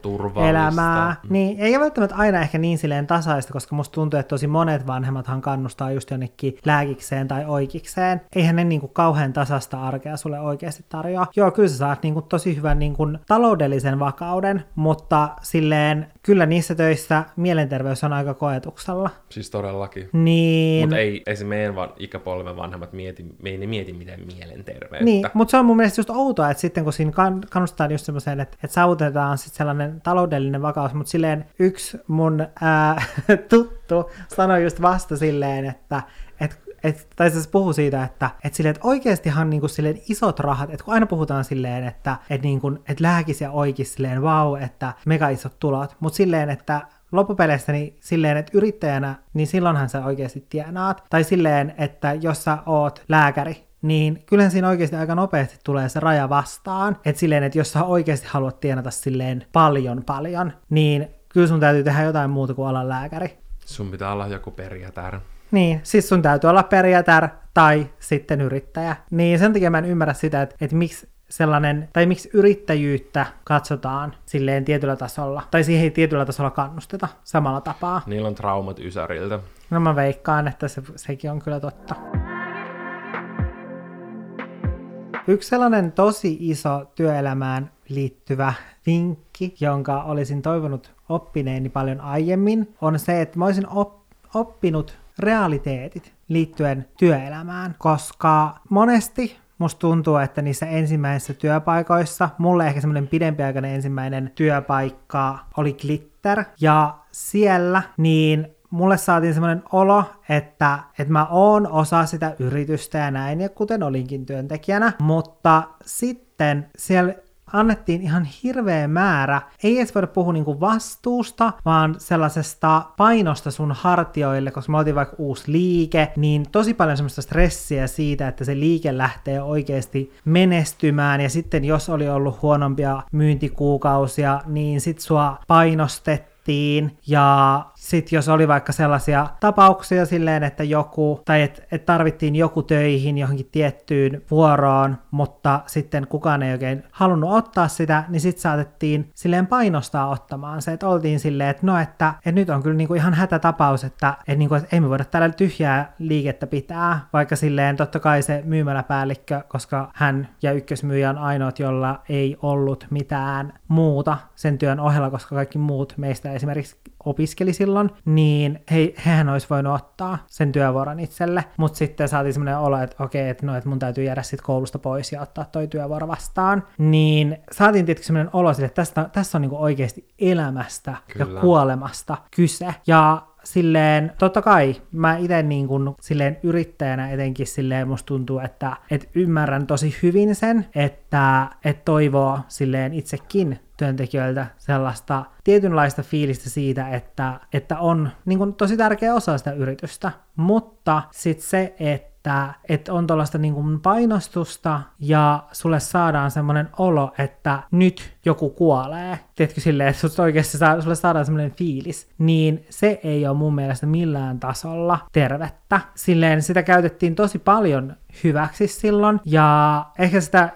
elämää. Mm. Niin ei ole välttämättä aina ehkä niin silleen tasaista, koska musta tuntuu, että tosi monet vanhemmathan kannustaa just jonnekin lääkikseen tai oikeikseen. Eihän ne niin kuin kauhean tasasta arkea sulle oikeasti tarjoa. Joo, kyllä sä saat niin kuin tosi hyvän niin kuin taloudellisen vakauden, mutta silleen kyllä niissä töissä mielenterveys on aika koetuksella. Siis todellakin. Niin. Mutta ei, ei se meidän van, ikäpolven vanhemmat mieti, me ei ne mieti mitään mielenterveyttä. Niin, mutta se on mun mielestä just outoa, että sitten kun siinä kannustetaan just semmoiseen, että, että saavutetaan sitten sellainen taloudellinen vakaus, mutta silleen yksi mun ää, *laughs* tuttu sanoi just vasta silleen, että et, tai siis puhu siitä, että et silleen, että oikeastihan niinku silleen isot rahat, että kun aina puhutaan silleen, että et niinku, et lääkis ja oikis silleen, wow, että mega isot tulot, mutta silleen, että loppupeleissä niin silleen, että yrittäjänä, niin silloinhan sä oikeasti tienaat. Tai silleen, että jos sä oot lääkäri, niin kyllähän siinä oikeasti aika nopeasti tulee se raja vastaan. Että silleen, että jos sä oikeasti haluat tienata silleen paljon paljon, niin kyllä sun täytyy tehdä jotain muuta kuin olla lääkäri. Sun pitää olla joku perijätär. Niin, siis sun täytyy olla perijätär tai sitten yrittäjä. Niin sen takia mä en ymmärrä sitä, että, että miksi sellainen, tai miksi yrittäjyyttä katsotaan silleen tietyllä tasolla, tai siihen ei tietyllä tasolla kannusteta samalla tapaa. Niillä on traumat Ysäriltä. No mä veikkaan, että se, sekin on kyllä totta. Yksi sellainen tosi iso työelämään liittyvä vinkki, jonka olisin toivonut oppineeni paljon aiemmin, on se, että mä olisin op- oppinut realiteetit liittyen työelämään, koska monesti musta tuntuu, että niissä ensimmäisissä työpaikoissa, mulle ehkä semmoinen pidempiaikainen ensimmäinen työpaikka oli Glitter, ja siellä niin mulle saatiin semmoinen olo, että, että mä oon osa sitä yritystä ja näin, ja kuten olinkin työntekijänä, mutta sitten siellä annettiin ihan hirveä määrä, ei edes voida puhua niinku vastuusta, vaan sellaisesta painosta sun hartioille, koska me oltiin vaikka uusi liike, niin tosi paljon semmoista stressiä siitä, että se liike lähtee oikeasti menestymään, ja sitten jos oli ollut huonompia myyntikuukausia, niin sit sua painostettiin tehtiin, ja sitten jos oli vaikka sellaisia tapauksia silleen, että joku, tai että et tarvittiin joku töihin johonkin tiettyyn vuoroon, mutta sitten kukaan ei oikein halunnut ottaa sitä, niin sitten saatettiin silleen painostaa ottamaan se, että oltiin silleen, että no, että, että nyt on kyllä niinku ihan hätätapaus, että, että, niinku, että ei me voida täällä tyhjää liikettä pitää, vaikka silleen totta kai se myymäläpäällikkö, koska hän ja ykkösmyyjä on ainoat, jolla ei ollut mitään muuta sen työn ohella, koska kaikki muut meistä esimerkiksi opiskeli silloin, niin he, hehän olisi voinut ottaa sen työvuoron itselle, mutta sitten saatiin semmoinen olo, että okei, että, no, että mun täytyy jäädä sitten koulusta pois ja ottaa toi työvuoro vastaan, niin saatiin tietysti semmoinen olo sille, että tästä, tässä on niinku oikeasti elämästä Kyllä. ja kuolemasta kyse, ja silleen, totta kai mä itse niin kuin, silleen yrittäjänä etenkin silleen musta tuntuu, että et ymmärrän tosi hyvin sen, että et toivoo silleen itsekin työntekijöiltä sellaista tietynlaista fiilistä siitä, että, että on niin kuin, tosi tärkeä osa sitä yritystä, mutta sitten se, että että, että on tuollaista niin painostusta ja sulle saadaan semmoinen olo, että nyt joku kuolee. Tiedätkö silleen, että sulle oikeasti saa, sulle saadaan semmoinen fiilis. Niin se ei ole mun mielestä millään tasolla tervettä. Silleen sitä käytettiin tosi paljon hyväksi silloin. Ja ehkä sitä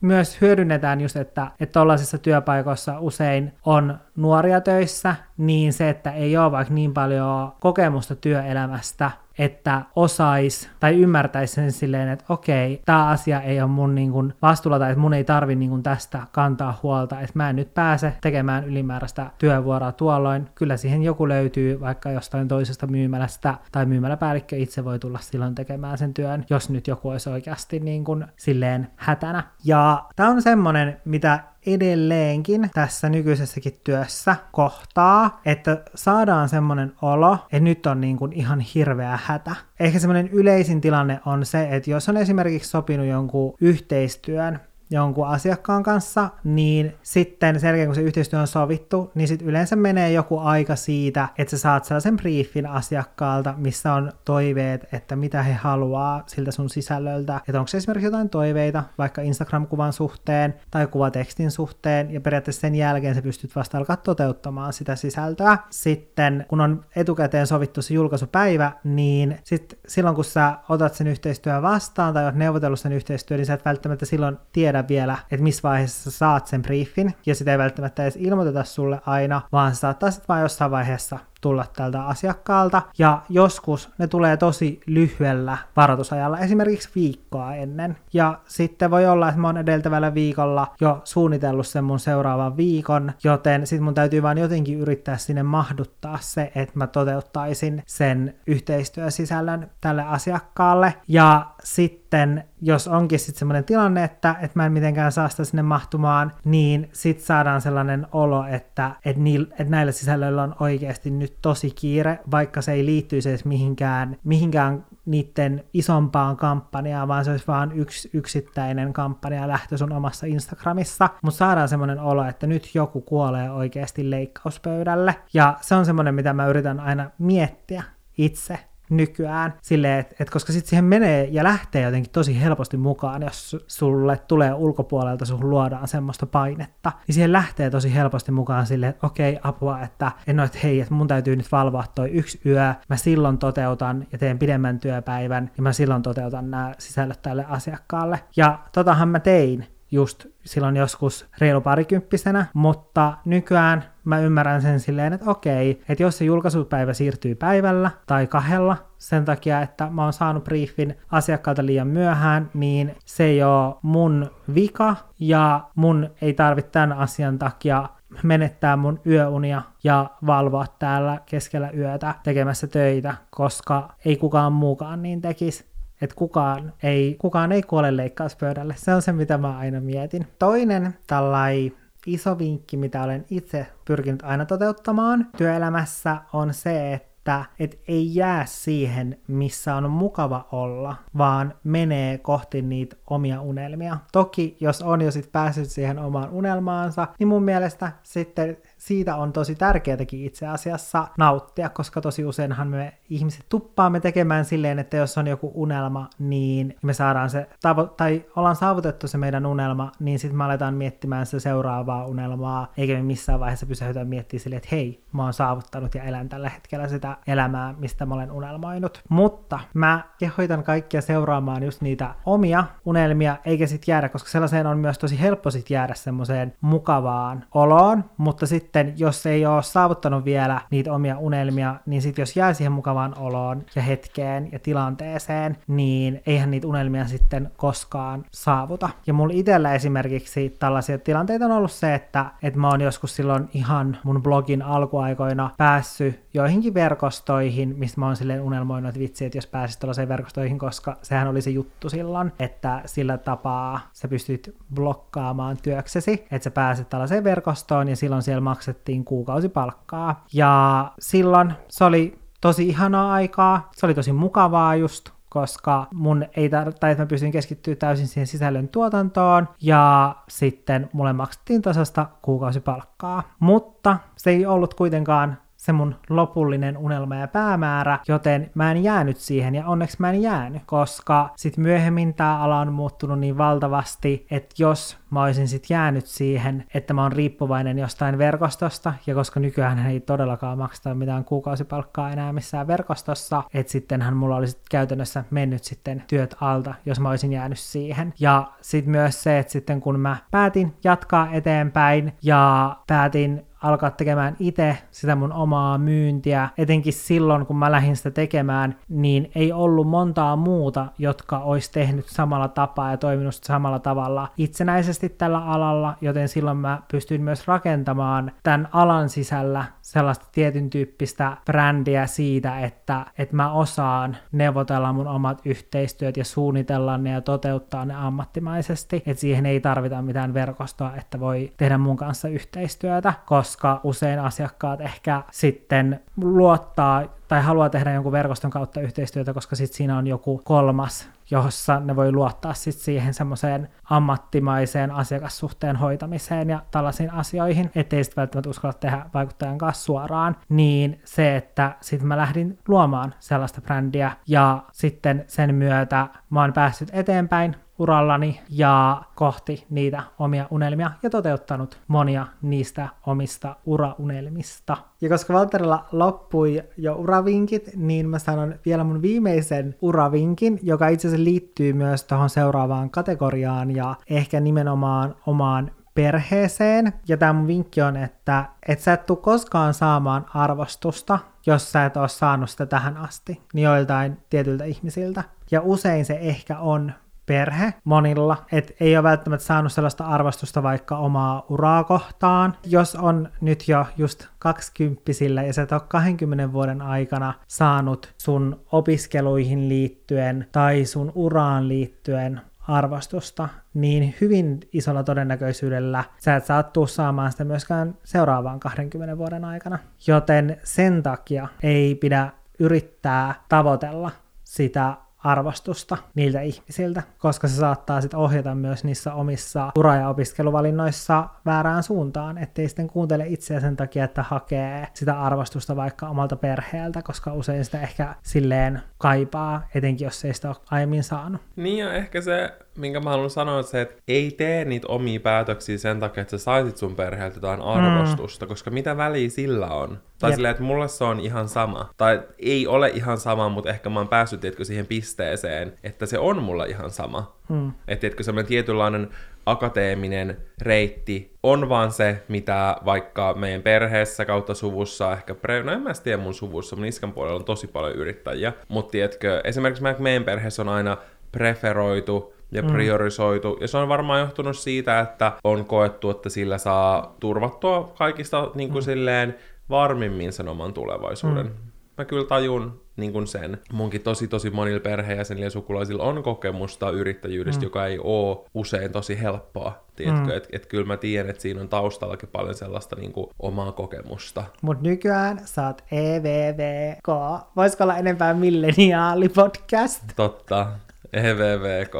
myös hyödynnetään just, että, että tuollaisissa työpaikoissa usein on nuoria töissä, niin se, että ei ole vaikka niin paljon kokemusta työelämästä, että osais tai ymmärtäisi sen silleen, että okei, tämä asia ei ole mun niin kuin vastuulla tai että mun ei tarvi niin kuin tästä kantaa huolta, että mä en nyt pääse tekemään ylimääräistä työvuoroa tuolloin. Kyllä siihen joku löytyy vaikka jostain toisesta myymälästä tai myymäläpäällikkö itse voi tulla silloin tekemään sen työn, jos nyt joku olisi oikeasti niin kuin silleen hätänä. Ja tämä on semmonen, mitä edelleenkin tässä nykyisessäkin työssä kohtaa, että saadaan semmoinen olo, että nyt on niin kuin ihan hirveä hätä. Ehkä semmoinen yleisin tilanne on se, että jos on esimerkiksi sopinut jonkun yhteistyön, jonkun asiakkaan kanssa, niin sitten sen jälkeen kun se yhteistyö on sovittu, niin sitten yleensä menee joku aika siitä, että sä saat sellaisen briefin asiakkaalta, missä on toiveet, että mitä he haluaa siltä sun sisällöltä, että onko se esimerkiksi jotain toiveita, vaikka Instagram-kuvan suhteen tai kuvatekstin suhteen, ja periaatteessa sen jälkeen sä pystyt vasta alkaa toteuttamaan sitä sisältöä. Sitten kun on etukäteen sovittu se julkaisupäivä, niin sit silloin kun sä otat sen yhteistyön vastaan tai oot neuvotellut sen yhteistyön, niin sä et välttämättä silloin tiedä, vielä, että missä vaiheessa sä saat sen briefin, ja sitä ei välttämättä edes ilmoiteta sulle aina, vaan saattaa sitten vaan jossain vaiheessa tulla tältä asiakkaalta, ja joskus ne tulee tosi lyhyellä varoitusajalla, esimerkiksi viikkoa ennen. Ja sitten voi olla, että mä oon edeltävällä viikolla jo suunnitellut sen mun seuraavan viikon, joten sitten mun täytyy vaan jotenkin yrittää sinne mahduttaa se, että mä toteuttaisin sen yhteistyösisällön tälle asiakkaalle. Ja sitten jos onkin sitten semmoinen tilanne, että, että mä en mitenkään saa sitä sinne mahtumaan, niin sitten saadaan sellainen olo, että, että, niil, että näillä sisällöillä on oikeasti nyt nyt tosi kiire, vaikka se ei liittyisi edes mihinkään, mihinkään niiden isompaan kampanjaan, vaan se olisi vaan yksi yksittäinen kampanja lähtö sun omassa Instagramissa, mutta saadaan semmoinen olo, että nyt joku kuolee oikeasti leikkauspöydälle, ja se on semmoinen, mitä mä yritän aina miettiä itse, nykyään. Silleen, että et koska sitten siihen menee ja lähtee jotenkin tosi helposti mukaan, jos sulle tulee ulkopuolelta, sun luodaan semmoista painetta, niin siihen lähtee tosi helposti mukaan silleen, että okei, apua, että en ole, että hei, että mun täytyy nyt valvoa toi yksi yö, mä silloin toteutan ja teen pidemmän työpäivän, ja mä silloin toteutan nämä sisällöt tälle asiakkaalle. Ja totahan mä tein just silloin joskus reilu parikymppisenä, mutta nykyään mä ymmärrän sen silleen, että okei, että jos se julkaisupäivä siirtyy päivällä tai kahdella sen takia, että mä oon saanut briefin asiakkaalta liian myöhään, niin se ei ole mun vika ja mun ei tarvitse tämän asian takia menettää mun yöunia ja valvoa täällä keskellä yötä tekemässä töitä, koska ei kukaan muukaan niin tekisi että kukaan ei, kukaan ei kuole leikkauspöydälle. Se on se, mitä mä aina mietin. Toinen tällai iso vinkki, mitä olen itse pyrkinyt aina toteuttamaan työelämässä, on se, että että et ei jää siihen, missä on mukava olla, vaan menee kohti niitä omia unelmia. Toki, jos on jo sit päässyt siihen omaan unelmaansa, niin mun mielestä sitten siitä on tosi tärkeätäkin itse asiassa nauttia, koska tosi useinhan me ihmiset tuppaamme tekemään silleen, että jos on joku unelma, niin me saadaan se, tavo- tai ollaan saavutettu se meidän unelma, niin sitten me aletaan miettimään se seuraavaa unelmaa, eikä me missään vaiheessa pysähdytä miettimään silleen, että hei, mä oon saavuttanut ja elän tällä hetkellä sitä elämää, mistä mä olen unelmoinut. Mutta mä kehoitan kaikkia seuraamaan just niitä omia unelmia, eikä sitten jäädä, koska sellaiseen on myös tosi helppo sitten jäädä semmoiseen mukavaan oloon, mutta sitten sitten jos ei ole saavuttanut vielä niitä omia unelmia, niin sitten jos jää siihen mukavaan oloon ja hetkeen ja tilanteeseen, niin eihän niitä unelmia sitten koskaan saavuta. Ja mulla itsellä esimerkiksi tällaisia tilanteita on ollut se, että, että mä oon joskus silloin ihan mun blogin alkuaikoina päässyt joihinkin verkostoihin, mistä mä oon silleen unelmoinut, että vitsi, että jos pääsis tällaiseen verkostoihin, koska sehän oli se juttu silloin, että sillä tapaa sä pystyt blokkaamaan työksesi, että sä pääset tällaiseen verkostoon ja silloin siellä maksettiin kuukausipalkkaa. Ja silloin se oli tosi ihanaa aikaa, se oli tosi mukavaa just, koska mun ei tar- tai että mä pystyin keskittyä täysin siihen sisällön tuotantoon, ja sitten mulle maksettiin tasasta kuukausipalkkaa. Mutta se ei ollut kuitenkaan se mun lopullinen unelma ja päämäärä, joten mä en jäänyt siihen ja onneksi mä en jäänyt, koska sit myöhemmin tää ala on muuttunut niin valtavasti, että jos mä olisin sit jäänyt siihen, että mä oon riippuvainen jostain verkostosta, ja koska nykyään ei todellakaan makseta mitään kuukausipalkkaa enää missään verkostossa, että sittenhän mulla olisi käytännössä mennyt sitten työt alta, jos mä olisin jäänyt siihen. Ja sitten myös se, että sitten kun mä päätin jatkaa eteenpäin ja päätin alkaa tekemään itse sitä mun omaa myyntiä, etenkin silloin kun mä lähdin sitä tekemään, niin ei ollut montaa muuta, jotka olisi tehnyt samalla tapaa ja toiminut samalla tavalla itsenäisesti tällä alalla, joten silloin mä pystyin myös rakentamaan tämän alan sisällä sellaista tietyn tyyppistä brändiä siitä, että, että mä osaan neuvotella mun omat yhteistyöt ja suunnitella ne ja toteuttaa ne ammattimaisesti, että siihen ei tarvita mitään verkostoa, että voi tehdä mun kanssa yhteistyötä, koska usein asiakkaat ehkä sitten luottaa tai haluaa tehdä jonkun verkoston kautta yhteistyötä, koska sitten siinä on joku kolmas, jossa ne voi luottaa sitten siihen semmoiseen ammattimaiseen asiakassuhteen hoitamiseen ja tällaisiin asioihin, ettei sitten välttämättä uskalla tehdä vaikuttajan kanssa suoraan, niin se, että sitten mä lähdin luomaan sellaista brändiä ja sitten sen myötä mä oon päässyt eteenpäin urallani ja kohti niitä omia unelmia ja toteuttanut monia niistä omista uraunelmista. Ja koska Valterilla loppui jo uravinkit, niin mä sanon vielä mun viimeisen uravinkin, joka itse asiassa liittyy myös tuohon seuraavaan kategoriaan ja ehkä nimenomaan omaan perheeseen. Ja tämä mun vinkki on, että et sä et tule koskaan saamaan arvostusta, jos sä et ole saanut sitä tähän asti, niin joiltain tietyiltä ihmisiltä. Ja usein se ehkä on perhe monilla, että ei ole välttämättä saanut sellaista arvostusta vaikka omaa uraa kohtaan. Jos on nyt jo just kaksikymppisillä ja sä et ole 20 vuoden aikana saanut sun opiskeluihin liittyen tai sun uraan liittyen arvostusta, niin hyvin isolla todennäköisyydellä sä et saa tuu saamaan sitä myöskään seuraavaan 20 vuoden aikana. Joten sen takia ei pidä yrittää tavoitella sitä arvostusta niiltä ihmisiltä, koska se saattaa sitten ohjata myös niissä omissa ura- ja opiskeluvalinnoissa väärään suuntaan, ettei sitten kuuntele itseä sen takia, että hakee sitä arvostusta vaikka omalta perheeltä, koska usein sitä ehkä silleen kaipaa, etenkin jos ei sitä ole aiemmin saanut. Niin ja ehkä se, minkä mä haluan sanoa, on se, että ei tee niitä omia päätöksiä sen takia, että sä saisit sun perheeltä jotain arvostusta, mm. koska mitä väliä sillä on? Tai Jep. silleen, että mulle se on ihan sama. Tai ei ole ihan sama, mutta ehkä mä oon päässyt tiedätkö, siihen pisteeseen, että se on mulla ihan sama. Mm. Että tiedätkö, semmoinen tietynlainen akateeminen reitti on vaan se, mitä vaikka meidän perheessä kautta suvussa, ehkä pre... no en mä tiedä mun suvussa, mun iskän puolella on tosi paljon yrittäjiä, mutta tiedätkö, esimerkiksi meidän perheessä on aina preferoitu ja mm. priorisoitu. Mm. Ja se on varmaan johtunut siitä, että on koettu, että sillä saa turvattua kaikista niin kuin mm. silleen varmimmin sen oman tulevaisuuden. Mm. Mä kyllä tajun niin kuin sen. Munkin tosi tosi monilla perheenjäsenillä ja sukulaisilla on kokemusta yrittäjyydestä, mm. joka ei ole usein tosi helppoa. Tiedätkö, mm. että et kyllä mä tiedän, että siinä on taustallakin paljon sellaista niin kuin, omaa kokemusta. Mut nykyään sä oot EVVK. Voisiko olla enempää milleniaali-podcast? Totta. EVVK.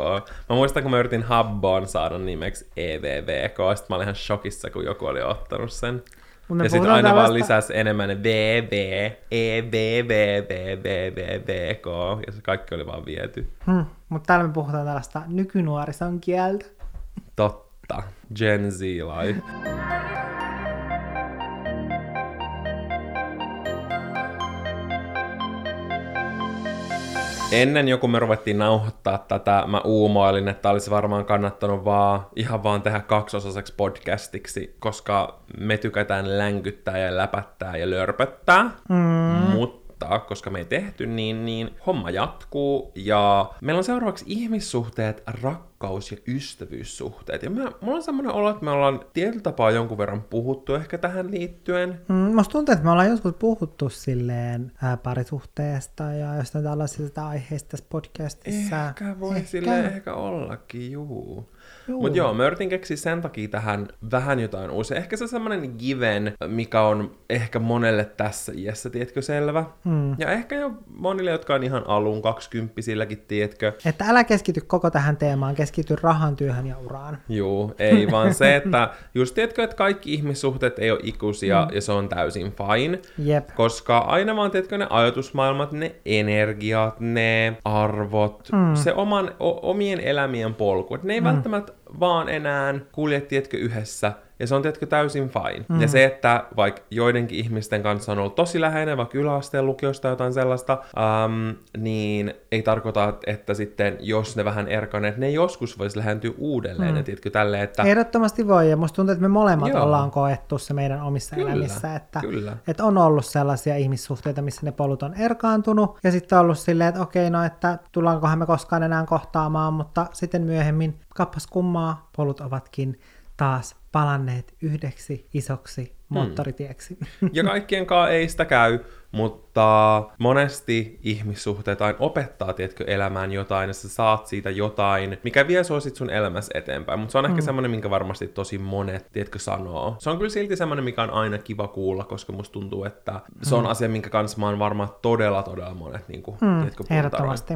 Mä muistan, kun mä yritin Habboon saada nimeksi EVVK, sitten mä olin ihan shokissa, kun joku oli ottanut sen. Ja sitten aina tällaista... vaan lisäsi enemmän VV, EVV, VVVVK, ja se kaikki oli vaan viety. Hmm, mutta täällä me puhutaan tällaista nykynuorison kieltä. Totta. Gen Z life. Ennen joku me ruvettiin nauhoittaa tätä, mä uumoilin, että olisi varmaan kannattanut vaan ihan vaan tehdä kaksosaseksi podcastiksi, koska me tykätään länkyttää ja läpättää ja lörpöttää. Mm. Mutta aloittaa, koska me ei tehty niin, niin homma jatkuu ja meillä on seuraavaksi ihmissuhteet, rakkaus ja ystävyyssuhteet. Ja mä, mulla on semmoinen olo, että me ollaan tietyllä tapaa jonkun verran puhuttu ehkä tähän liittyen. Mm, musta tuntuu, että me ollaan joskus puhuttu silleen ää, parisuhteesta ja jostain tällaisista aiheista tässä podcastissa. Ehkä voi ehkä. sille ehkä ollakin, juu. Mutta joo, mä yritin keksiä sen takia tähän vähän jotain uusia. Ehkä se semmoinen given, mikä on ehkä monelle tässä iässä, tiedätkö, selvä. Hmm. Ja ehkä jo monille, jotka on ihan alun kaksikymppisilläkin, tiedätkö. Että älä keskity koko tähän teemaan, keskity rahan, työhön ja uraan. Joo, ei *laughs* vaan se, että just tiedätkö, että kaikki ihmissuhteet ei ole ikuisia hmm. ja se on täysin fine. Jep. Koska aina vaan, tiedätkö, ne ajatusmaailmat, ne energiat, ne arvot, hmm. se oman, o, omien elämien polku, että ne ei hmm. välttämättä vaan enää kulje, tietkö, yhdessä. Ja se on, tietkö, täysin fine. Mm. Ja se, että vaikka joidenkin ihmisten kanssa on ollut tosi läheinen, vaikka yläasteen lukiosta jotain sellaista, um, niin ei tarkoita, että sitten, jos ne vähän erkaneet, ne joskus voisi lähentyä uudelleen. Mm. Ja tiedätkö, tälle, että... Ehdottomasti voi, ja musta tuntuu, että me molemmat Joo. ollaan koettu se meidän omissa kyllä, elämissä, että, kyllä. että on ollut sellaisia ihmissuhteita, missä ne polut on erkaantunut, ja sitten on ollut silleen, että okei, no, että tullaankohan me koskaan enää kohtaamaan, mutta sitten myöhemmin kappas kummaa, polut ovatkin taas palanneet yhdeksi isoksi moottoritieksi. Hmm. Ja kaikkien kanssa ei sitä käy, mutta monesti ihmissuhteet aina opettaa, tiedätkö, elämään jotain, ja sä saat siitä jotain, mikä vie sua sit sun elämässä eteenpäin. Mutta se on ehkä mm. semmoinen, minkä varmasti tosi monet, tiedätkö, sanoo. Se on kyllä silti semmoinen, mikä on aina kiva kuulla, koska musta tuntuu, että se on mm. asia, minkä kanssa mä oon varmaan todella, todella monet, niin kuin, mm, tiedätkö, Ehdottomasti.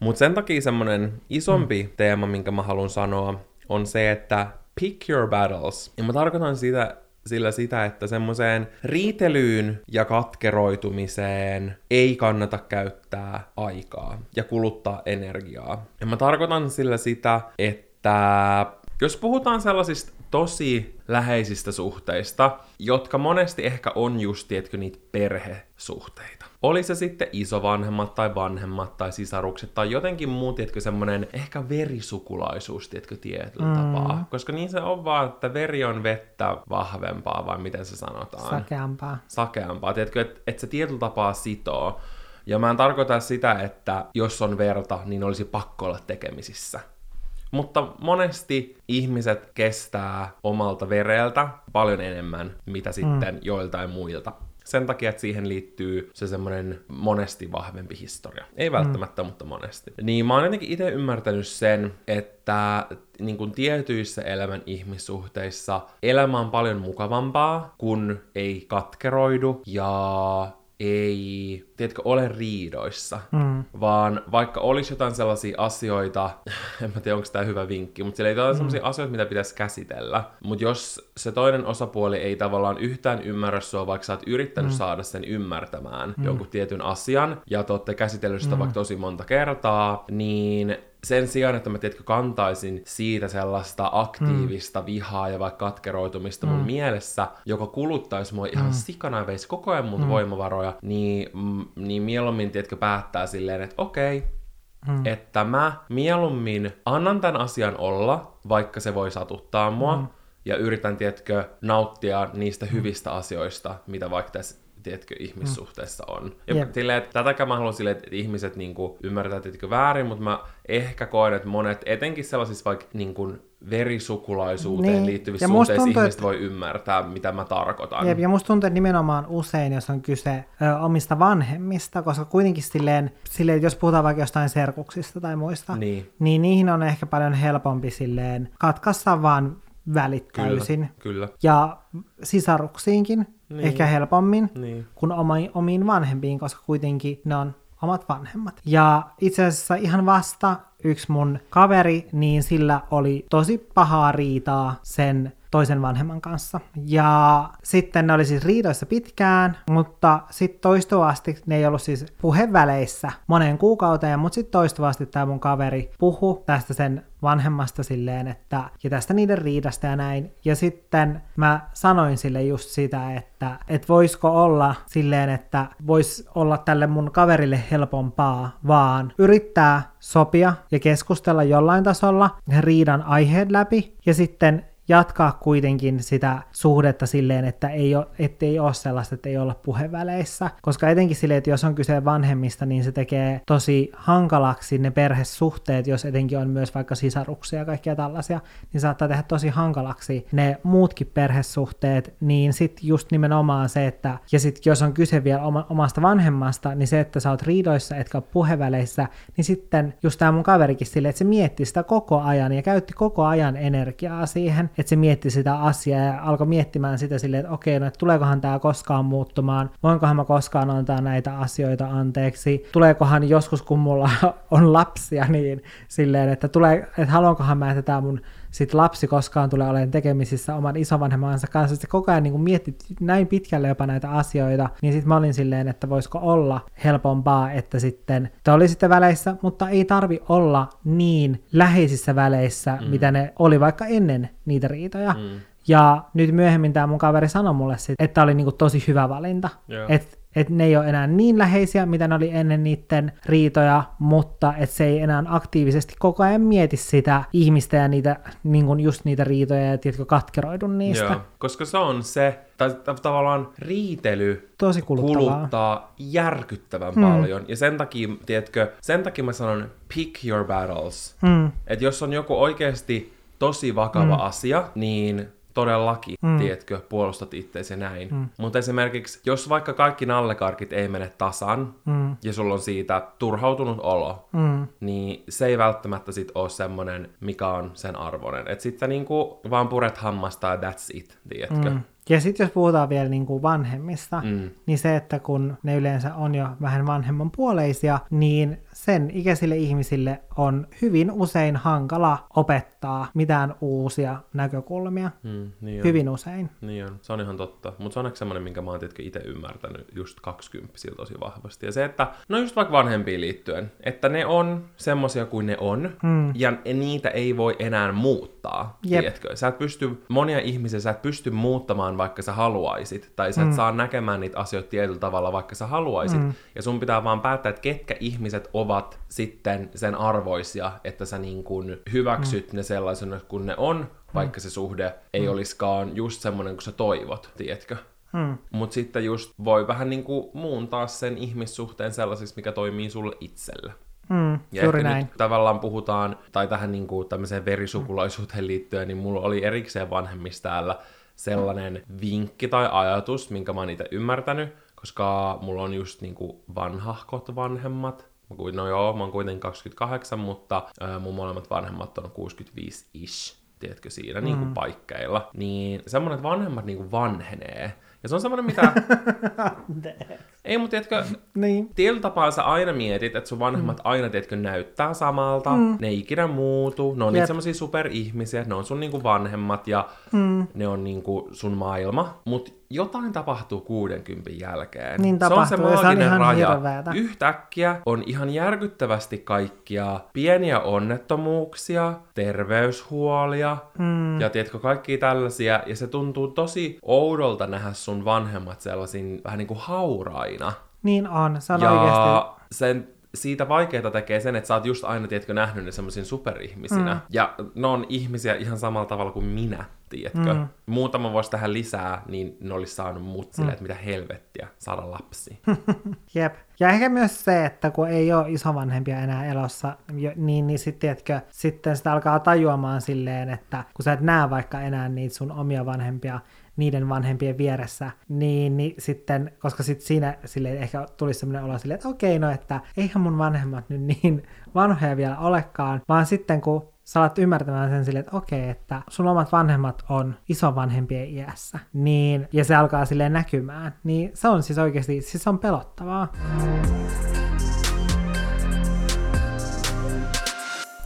Mutta sen takia semmoinen isompi mm. teema, minkä mä haluan sanoa, on se, että pick your battles. Ja mä tarkoitan sitä, sillä sitä, että semmoiseen riitelyyn ja katkeroitumiseen ei kannata käyttää aikaa ja kuluttaa energiaa. Ja mä tarkoitan sillä sitä, että jos puhutaan sellaisista tosi läheisistä suhteista, jotka monesti ehkä on just, tiedätkö, niitä perhesuhteita. Oli se sitten isovanhemmat tai vanhemmat tai sisarukset tai jotenkin muu, tiedätkö, semmonen ehkä verisukulaisuus, tiedätkö, tietyllä mm. tapaa. Koska niin se on vaan, että veri on vettä vahvempaa, vai miten se sanotaan? Sakeampaa. Sakeampaa, tiedätkö, että et se tietyllä tapaa sitoo. Ja mä en tarkoita sitä, että jos on verta, niin olisi pakko olla tekemisissä mutta monesti ihmiset kestää omalta vereltä paljon enemmän, mitä sitten mm. joiltain muilta. Sen takia, että siihen liittyy se semmoinen monesti vahvempi historia. Ei välttämättä, mm. mutta monesti. Niin mä oon jotenkin itse ymmärtänyt sen, että niin kuin tietyissä elämän ihmissuhteissa elämä on paljon mukavampaa, kun ei katkeroidu ja ei, tiedätkö, ole riidoissa, Mm. vaan vaikka olisi jotain sellaisia asioita, *laughs* en mä tiedä, onko tämä hyvä vinkki, mutta siellä ei ole sellaisia asioita, mitä pitäisi käsitellä, mutta jos se toinen osapuoli ei tavallaan yhtään ymmärrä sua, vaikka sä oot yrittänyt mm. saada sen ymmärtämään mm. jonkun tietyn asian, ja te olette käsitellyt sitä mm. vaikka tosi monta kertaa, niin sen sijaan, että mä tiedätkö, kantaisin siitä sellaista aktiivista mm. vihaa ja vaikka katkeroitumista mm. mun mielessä, joka kuluttaisi mua ihan mm. sikana ja veisi koko ajan mun mm. voimavaroja, niin, mm, niin mieluummin, tiedätkö, päättää silleen, että okei, okay, mm. että mä mieluummin annan tämän asian olla, vaikka se voi satuttaa mua, mm. ja yritän, tiedätkö, nauttia niistä hyvistä asioista, mitä vaikka tässä tiedätkö, ihmissuhteessa on. Ja yep. silleen, että tätäkään mä haluan silleen, että ihmiset niin kuin, ymmärtää tiedätkö, väärin, mutta mä ehkä koen, että monet, etenkin sellaisissa vaikka niin kuin, verisukulaisuuteen niin. liittyvissä ja suhteissa tuntuu, ihmiset että... voi ymmärtää, mitä mä tarkoitan. Jep, ja musta tuntuu, että nimenomaan usein, jos on kyse ö, omista vanhemmista, koska kuitenkin silleen, silleen, jos puhutaan vaikka jostain serkuksista tai muista, niin. niin niihin on ehkä paljon helpompi silleen katkaista vaan välit täysin. Kyllä, kyllä. Ja sisaruksiinkin niin. ehkä helpommin niin. kuin omiin, omiin vanhempiin, koska kuitenkin ne on omat vanhemmat. Ja itse asiassa ihan vasta yksi mun kaveri, niin sillä oli tosi pahaa riitaa sen toisen vanhemman kanssa. Ja sitten ne oli siis riidoissa pitkään, mutta sitten toistuvasti ne ei ollut siis puheväleissä moneen kuukauteen, mutta sitten toistuvasti tämä mun kaveri puhu tästä sen vanhemmasta silleen, että ja tästä niiden riidasta ja näin. Ja sitten mä sanoin sille just sitä, että et voisiko olla silleen, että vois olla tälle mun kaverille helpompaa, vaan yrittää sopia ja keskustella jollain tasolla riidan aiheet läpi ja sitten jatkaa kuitenkin sitä suhdetta silleen, että ei ole, ettei ole sellaista, että ei olla puheväleissä. Koska etenkin silleen, että jos on kyse vanhemmista, niin se tekee tosi hankalaksi ne perhesuhteet, jos etenkin on myös vaikka sisaruksia ja kaikkia tällaisia, niin saattaa tehdä tosi hankalaksi ne muutkin perhesuhteet, niin sitten just nimenomaan se, että, ja sitten jos on kyse vielä oma, omasta vanhemmasta, niin se, että sä oot riidoissa etkä ole puheväleissä, niin sitten just tämä mun kaverikin silleen, että se mietti sitä koko ajan ja käytti koko ajan energiaa siihen, että se mietti sitä asiaa ja alkoi miettimään sitä silleen, että okei, no että tuleekohan tämä koskaan muuttumaan, voinkohan mä koskaan antaa näitä asioita anteeksi, tuleekohan joskus, kun mulla *laughs* on lapsia, niin silleen, että, tulee, että haluankohan mä, että tämä mun sit lapsi koskaan tulee olemaan tekemisissä oman isovanhemmansa kanssa. Se koko ajan niin mietti näin pitkälle jopa näitä asioita, niin sitten mä olin silleen, että voisiko olla helpompaa, että sitten te olisitte väleissä, mutta ei tarvi olla niin läheisissä väleissä, mm. mitä ne oli vaikka ennen niitä riitoja. Mm. Ja nyt myöhemmin tämä mun kaveri sanoi mulle sit, että oli niinku tosi hyvä valinta. Yeah. Että että ne ei ole enää niin läheisiä, mitä ne oli ennen niiden riitoja, mutta että se ei enää aktiivisesti koko ajan mieti sitä ihmistä ja niitä, niin kuin just niitä riitoja ja tiedätkö, katkeroidu niistä. Joo, koska se on se, tai tavallaan riitely Tosi kuluttaa järkyttävän mm. paljon. Ja sen takia, tiedätkö, sen takia mä sanon pick your battles. Mm. Että jos on joku oikeasti tosi vakava mm. asia, niin todellakin, mm. tiedätkö, puolustat itseäsi näin. Mm. Mutta esimerkiksi, jos vaikka kaikki nallekarkit ei mene tasan, mm. ja sulla on siitä turhautunut olo, mm. niin se ei välttämättä sit ole semmonen, mikä on sen arvoinen. Että sitten niinku vaan puret hammasta ja that's it, tiedätkö. Mm. Ja sitten jos puhutaan vielä niin kuin vanhemmista, mm. niin se, että kun ne yleensä on jo vähän vanhemman puoleisia, niin sen ikäisille ihmisille on hyvin usein hankala opettaa mitään uusia näkökulmia. Mm, niin on. Hyvin usein. Niin on, se on ihan totta. Mutta se on ehkä semmoinen, minkä mä oon itse ymmärtänyt just 20 tosi vahvasti. Ja se, että no just vaikka vanhempiin liittyen, että ne on semmosia kuin ne on, mm. ja niitä ei voi enää muuttaa, Jep. tiedätkö? Sä et pysty, monia ihmisiä sä et pysty muuttamaan vaikka sä haluaisit, tai sä et mm. saa näkemään niitä asioita tietyllä tavalla vaikka sä haluaisit, mm. ja sun pitää vaan päättää, että ketkä ihmiset ovat sitten sen arvoisia, että sä niin kuin hyväksyt mm. ne sellaisena kuin ne on, vaikka se suhde ei mm. olisikaan just semmoinen kuin sä toivot, tiedätkö? Hmm. Mutta sitten just voi vähän niin kuin muuntaa sen ihmissuhteen sellaisiksi, mikä toimii sulle itselle. Mm, ja juuri näin. nyt tavallaan puhutaan, tai tähän niin kuin tämmöiseen verisukulaisuuteen liittyen, niin mulla oli erikseen vanhemmista täällä sellainen vinkki tai ajatus, minkä mä oon itse ymmärtänyt, koska mulla on just niin kuin vanhahkot vanhemmat, no joo, mä oon kuitenkin 28, mutta ää, mun molemmat vanhemmat on 65-ish, tiedätkö, siinä mm. niin kuin paikkeilla. Niin semmoinen, että vanhemmat niin kuin vanhenee. Ja se on semmoinen, mitä... *laughs* Ei, mutta tiedätkö, Niin. tietyllä tapaa sä aina mietit, että sun vanhemmat mm. aina, tiedätkö, näyttää samalta, mm. ne ei ikinä muutu, ne on niitä Jep. semmosia superihmisiä, ne on sun niinku vanhemmat ja mm. ne on niinku sun maailma, mutta jotain tapahtuu 60 jälkeen. Niin se on se tapahtuu, ja se on maaginen raja. hirveetä. Yhtäkkiä on ihan järkyttävästi kaikkia pieniä onnettomuuksia, terveyshuolia mm. ja tiedätkö, kaikkia tällaisia, ja se tuntuu tosi oudolta nähdä sun vanhemmat sellaisin vähän niin kuin hauraina. Niin on, se on Ja oikeasti. sen, siitä vaikeaa tekee sen, että sä oot just aina, tiedätkö, nähnyt ne semmoisin superihmisinä. Mm. Ja ne on ihmisiä ihan samalla tavalla kuin minä, tiedätkö. Mm. Muutama vuosi tähän lisää, niin ne olisi saanut mut silleen, että mitä helvettiä, saada lapsi. *laughs* Jep. Ja ehkä myös se, että kun ei ole isovanhempia enää elossa, niin, niin sitten, tiedätkö, sitten sitä alkaa tajuamaan silleen, että kun sä et näe vaikka enää niitä sun omia vanhempia niiden vanhempien vieressä, niin, niin sitten, koska sitten siinä silleen ehkä tuli semmoinen olo silleen, että okei, no että eihän mun vanhemmat nyt niin vanhoja vielä olekaan, vaan sitten kun sä alat ymmärtämään sen silleen, että okei, että sun omat vanhemmat on isovanhempien iässä, niin, ja se alkaa silleen näkymään, niin se on siis oikeasti, siis on pelottavaa.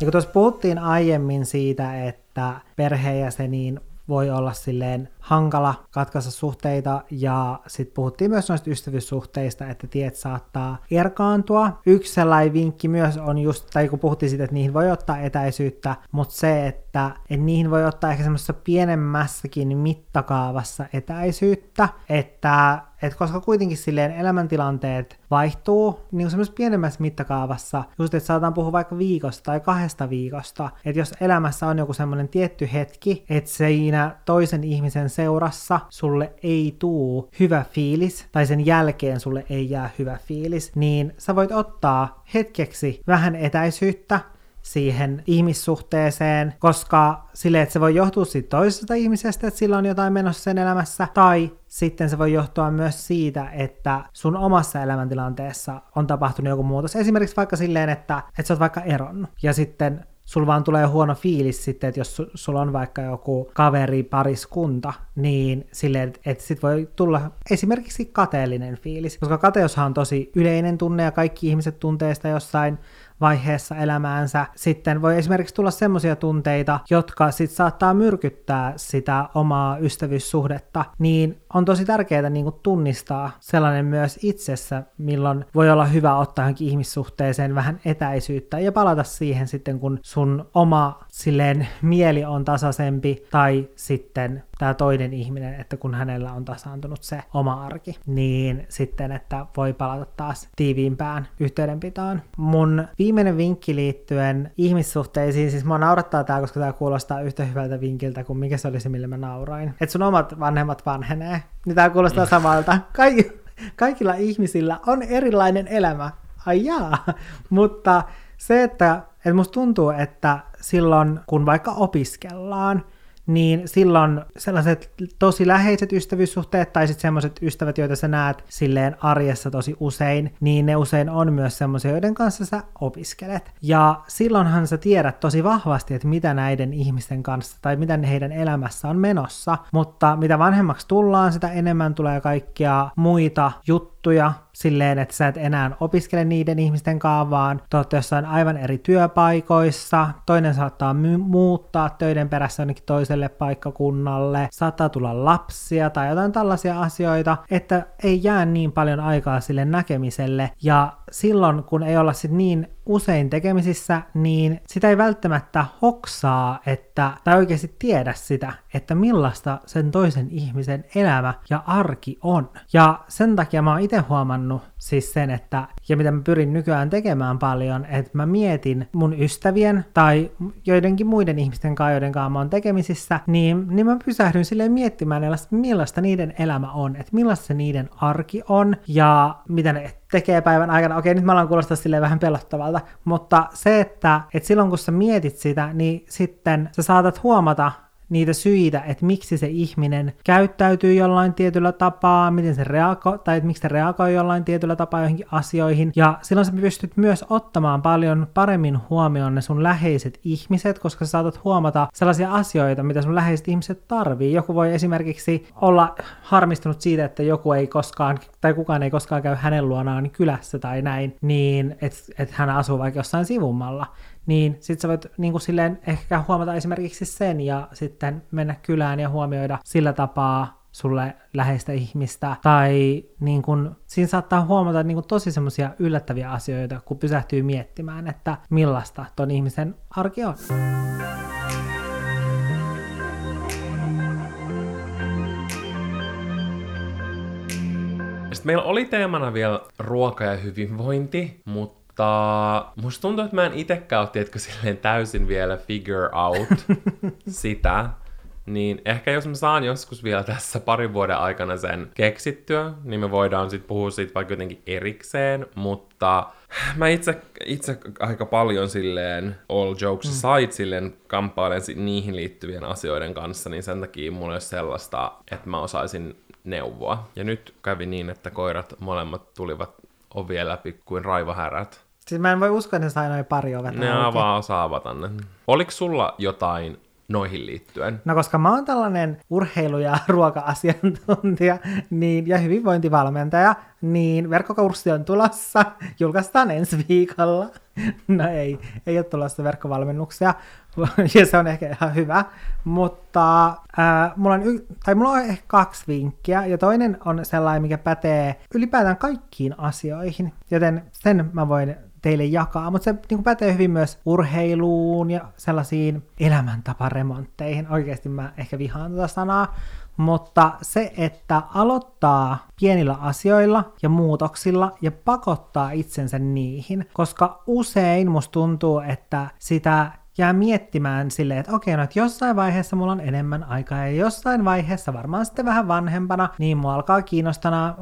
Ja kun tuossa puhuttiin aiemmin siitä, että perheenjäseniin voi olla silleen hankala katkaista suhteita ja sitten puhuttiin myös noista ystävyyssuhteista, että tiet saattaa erkaantua. Yksi sellainen vinkki myös on just, tai kun puhuttiin siitä, että niihin voi ottaa etäisyyttä, mutta se, että, että niihin voi ottaa ehkä semmoisessa pienemmässäkin mittakaavassa etäisyyttä, että et koska kuitenkin silleen elämäntilanteet vaihtuu niin semmoisessa pienemmässä mittakaavassa, just että saadaan puhua vaikka viikosta tai kahdesta viikosta, että jos elämässä on joku semmoinen tietty hetki, että siinä toisen ihmisen seurassa sulle ei tuu hyvä fiilis, tai sen jälkeen sulle ei jää hyvä fiilis, niin sä voit ottaa hetkeksi vähän etäisyyttä, siihen ihmissuhteeseen, koska sille, että se voi johtua siitä toisesta ihmisestä, että sillä on jotain menossa sen elämässä, tai sitten se voi johtua myös siitä, että sun omassa elämäntilanteessa on tapahtunut joku muutos. Esimerkiksi vaikka silleen, että, että sä oot vaikka eronnut, ja sitten sulla vaan tulee huono fiilis sitten, että jos su- sulla on vaikka joku kaveri, pariskunta, niin silleen, että sit voi tulla esimerkiksi kateellinen fiilis, koska kateushan on tosi yleinen tunne ja kaikki ihmiset tuntee sitä jossain vaiheessa elämäänsä. Sitten voi esimerkiksi tulla semmoisia tunteita, jotka sit saattaa myrkyttää sitä omaa ystävyyssuhdetta, niin on tosi tärkeää niin kuin tunnistaa sellainen myös itsessä, milloin voi olla hyvä ottaa johonkin ihmissuhteeseen vähän etäisyyttä ja palata siihen sitten, kun sun oma silleen mieli on tasaisempi tai sitten tämä toinen ihminen, että kun hänellä on tasaantunut se oma arki, niin sitten, että voi palata taas tiiviimpään yhteydenpitoon. Mun viimeinen vinkki liittyen ihmissuhteisiin, siis mua naurattaa tää, koska tää kuulostaa yhtä hyvältä vinkiltä kuin mikä se oli se, millä mä nauroin. Että sun omat vanhemmat vanhenee, niin tää kuulostaa samalta. Kaikki, kaikilla ihmisillä on erilainen elämä. Ai jaa. Mutta se, että, että musta tuntuu, että silloin kun vaikka opiskellaan, niin silloin sellaiset tosi läheiset ystävyyssuhteet tai sitten semmoiset ystävät, joita sä näet silleen arjessa tosi usein, niin ne usein on myös semmoisia, joiden kanssa sä opiskelet. Ja silloinhan sä tiedät tosi vahvasti, että mitä näiden ihmisten kanssa tai mitä heidän elämässä on menossa, mutta mitä vanhemmaksi tullaan, sitä enemmän tulee kaikkia muita juttuja, silleen, että sä et enää opiskele niiden ihmisten kanssa, vaan te olette jossain aivan eri työpaikoissa, toinen saattaa my- muuttaa töiden perässä jonnekin toiselle paikkakunnalle, saattaa tulla lapsia tai jotain tällaisia asioita, että ei jää niin paljon aikaa sille näkemiselle, ja silloin kun ei olla sit niin usein tekemisissä, niin sitä ei välttämättä hoksaa, että, tai oikeasti tiedä sitä, että millaista sen toisen ihmisen elämä ja arki on. Ja sen takia mä oon itse huomannut siis sen, että, ja mitä mä pyrin nykyään tekemään paljon, että mä mietin mun ystävien tai joidenkin muiden ihmisten kanssa, joiden kanssa mä oon tekemisissä, niin, niin mä pysähdyn silleen miettimään, millaista niiden elämä on, että millaista se niiden arki on, ja mitä ne tekee päivän aikana. Okei, nyt mä alan kuulostaa silleen vähän pelottavalta, mutta se, että, että silloin kun sä mietit sitä, niin sitten sä saatat huomata niitä syitä, että miksi se ihminen käyttäytyy jollain tietyllä tapaa, miten se reago, tai että miksi se reagoi jollain tietyllä tapaa johonkin asioihin. Ja silloin sä pystyt myös ottamaan paljon paremmin huomioon ne sun läheiset ihmiset, koska sä saatat huomata sellaisia asioita, mitä sun läheiset ihmiset tarvii. Joku voi esimerkiksi olla harmistunut siitä, että joku ei koskaan, tai kukaan ei koskaan käy hänen luonaan kylässä tai näin, niin että et hän asuu vaikka jossain sivummalla niin sit sä voit niin kuin silleen ehkä huomata esimerkiksi sen ja sitten mennä kylään ja huomioida sillä tapaa sulle läheistä ihmistä. Tai niin kun, siinä saattaa huomata niin kun tosi semmoisia yllättäviä asioita, kun pysähtyy miettimään, että millaista ton ihmisen arki on. Sitten meillä oli teemana vielä ruoka ja hyvinvointi, mutta mutta musta tuntuu, että mä en itekään ole, tiedätkö, silleen täysin vielä figure out *laughs* sitä. Niin ehkä jos mä saan joskus vielä tässä parin vuoden aikana sen keksittyä, niin me voidaan sitten puhua siitä vaikka jotenkin erikseen, mutta mä itse, itse aika paljon silleen all jokes mm. aside silleen kamppailen niihin liittyvien asioiden kanssa, niin sen takia mulla ei ole sellaista, että mä osaisin neuvoa. Ja nyt kävi niin, että koirat molemmat tulivat ovien läpi kuin raivahärät. Siis mä en voi uskoa, että ne sai noin pari ovet Ne auki. vaan osaa avata ne. Oliko sulla jotain noihin liittyen? No koska mä oon tällainen urheilu- ja *laughs* ruoka-asiantuntija niin, ja hyvinvointivalmentaja, niin verkkokurssi on tulossa, julkaistaan ensi viikolla. No ei, ei ole tulossa verkkovalmennuksia, *laughs* ja se on ehkä ihan hyvä, mutta äh, mulla, on y- tai mulla on ehkä kaksi vinkkiä, ja toinen on sellainen, mikä pätee ylipäätään kaikkiin asioihin, joten sen mä voin teille jakaa, mutta se niin pätee hyvin myös urheiluun ja sellaisiin elämäntaparemontteihin. Oikeasti mä ehkä vihaan tätä sanaa, mutta se, että aloittaa pienillä asioilla ja muutoksilla ja pakottaa itsensä niihin, koska usein musta tuntuu, että sitä jää miettimään silleen, että okei, no että jossain vaiheessa mulla on enemmän aikaa ja jossain vaiheessa varmaan sitten vähän vanhempana, niin mua alkaa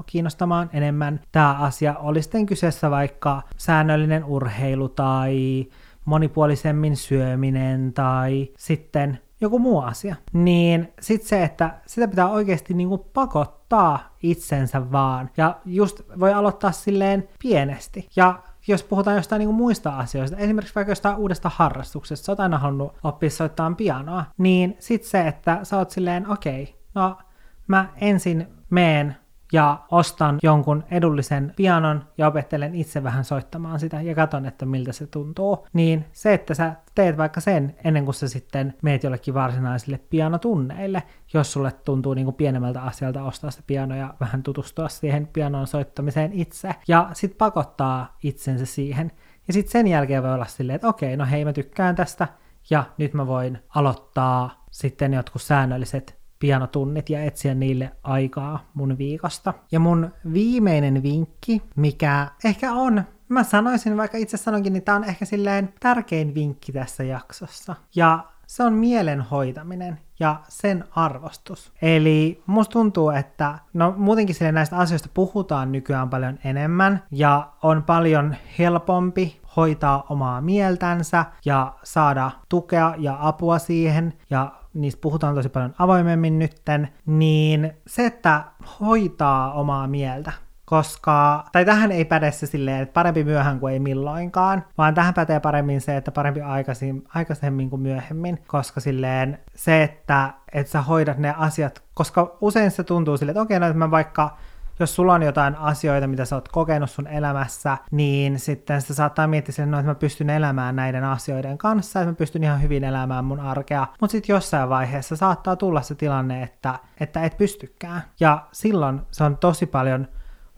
kiinnostamaan enemmän tämä asia. Oli sitten kyseessä vaikka säännöllinen urheilu tai monipuolisemmin syöminen tai sitten joku muu asia. Niin sitten se, että sitä pitää oikeasti niinku pakottaa itsensä vaan. Ja just voi aloittaa silleen pienesti. Ja jos puhutaan jostain niin kuin muista asioista, esimerkiksi vaikka jostain uudesta harrastuksesta, sä oot aina halunnut oppia soittamaan pianoa, niin sit se, että sä oot silleen, okei, okay, no mä ensin meen ja ostan jonkun edullisen pianon ja opettelen itse vähän soittamaan sitä ja katson, että miltä se tuntuu. Niin se, että sä teet vaikka sen ennen kuin sä sitten meet jollekin varsinaisille pianotunneille, jos sulle tuntuu niin kuin pienemmältä asialta ostaa se piano ja vähän tutustua siihen pianon soittamiseen itse ja sitten pakottaa itsensä siihen. Ja sitten sen jälkeen voi olla silleen, että okei, no hei mä tykkään tästä ja nyt mä voin aloittaa sitten jotkut säännölliset pianotunnit ja etsiä niille aikaa mun viikosta. Ja mun viimeinen vinkki, mikä ehkä on, mä sanoisin, vaikka itse sanonkin, niin tää on ehkä silleen tärkein vinkki tässä jaksossa. Ja se on mielen hoitaminen ja sen arvostus. Eli musta tuntuu, että no muutenkin sille näistä asioista puhutaan nykyään paljon enemmän ja on paljon helpompi hoitaa omaa mieltänsä ja saada tukea ja apua siihen ja niistä puhutaan tosi paljon avoimemmin nytten, niin se, että hoitaa omaa mieltä, koska, tai tähän ei päde se silleen, että parempi myöhään kuin ei milloinkaan, vaan tähän pätee paremmin se, että parempi aikaisin, aikaisemmin kuin myöhemmin, koska silleen se, että, että sä hoidat ne asiat, koska usein se tuntuu silleen, että okei, no, että mä vaikka jos sulla on jotain asioita, mitä sä oot kokenut sun elämässä, niin sitten sitä saattaa miettiä sen, no, että mä pystyn elämään näiden asioiden kanssa, että mä pystyn ihan hyvin elämään mun arkea, mutta sitten jossain vaiheessa saattaa tulla se tilanne, että, että et pystykään. Ja silloin se on tosi paljon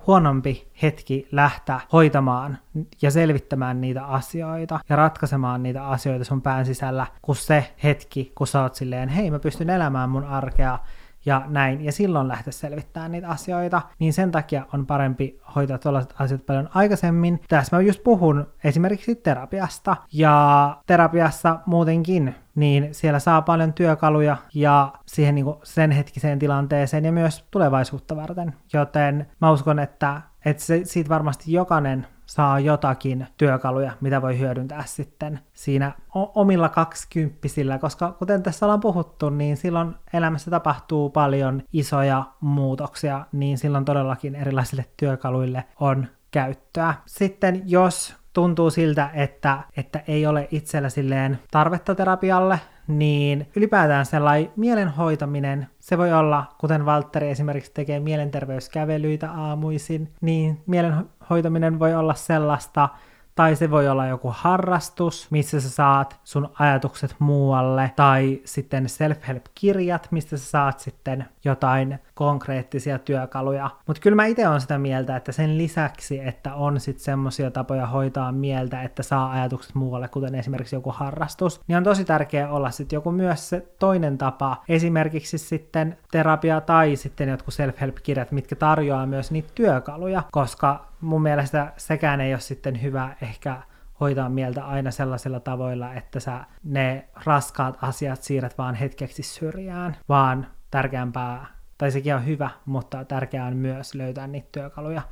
huonompi hetki lähteä hoitamaan ja selvittämään niitä asioita ja ratkaisemaan niitä asioita sun pään sisällä, kuin se hetki, kun sä oot silleen, hei mä pystyn elämään mun arkea ja näin, ja silloin lähteä selvittämään niitä asioita, niin sen takia on parempi hoitaa tällaiset asiat paljon aikaisemmin. Tässä mä just puhun esimerkiksi terapiasta, ja terapiassa muutenkin, niin siellä saa paljon työkaluja ja siihen niin kuin sen hetkiseen tilanteeseen ja myös tulevaisuutta varten. Joten mä uskon, että, että se, siitä varmasti jokainen saa jotakin työkaluja, mitä voi hyödyntää sitten siinä omilla kaksikymppisillä, koska kuten tässä ollaan puhuttu, niin silloin elämässä tapahtuu paljon isoja muutoksia, niin silloin todellakin erilaisille työkaluille on käyttöä. Sitten jos tuntuu siltä, että, että ei ole itsellä silleen tarvetta terapialle, niin ylipäätään sellainen mielenhoitaminen, se voi olla, kuten Valtteri esimerkiksi tekee mielenterveyskävelyitä aamuisin, niin mielenhoitaminen voi olla sellaista, tai se voi olla joku harrastus, missä sä saat sun ajatukset muualle, tai sitten self-help-kirjat, mistä sä saat sitten jotain konkreettisia työkaluja. Mutta kyllä mä itse olen sitä mieltä, että sen lisäksi, että on sitten semmoisia tapoja hoitaa mieltä, että saa ajatukset muualle, kuten esimerkiksi joku harrastus, niin on tosi tärkeää olla sitten joku myös se toinen tapa, esimerkiksi sitten terapia tai sitten jotkut self-help-kirjat, mitkä tarjoaa myös niitä työkaluja, koska mun mielestä sekään ei ole sitten hyvä ehkä hoitaa mieltä aina sellaisilla tavoilla, että sä ne raskaat asiat siirrät vaan hetkeksi syrjään, vaan tärkeämpää, tai sekin on hyvä, mutta tärkeää on myös löytää niitä työkaluja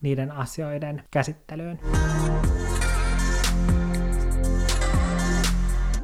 niiden asioiden käsittelyyn.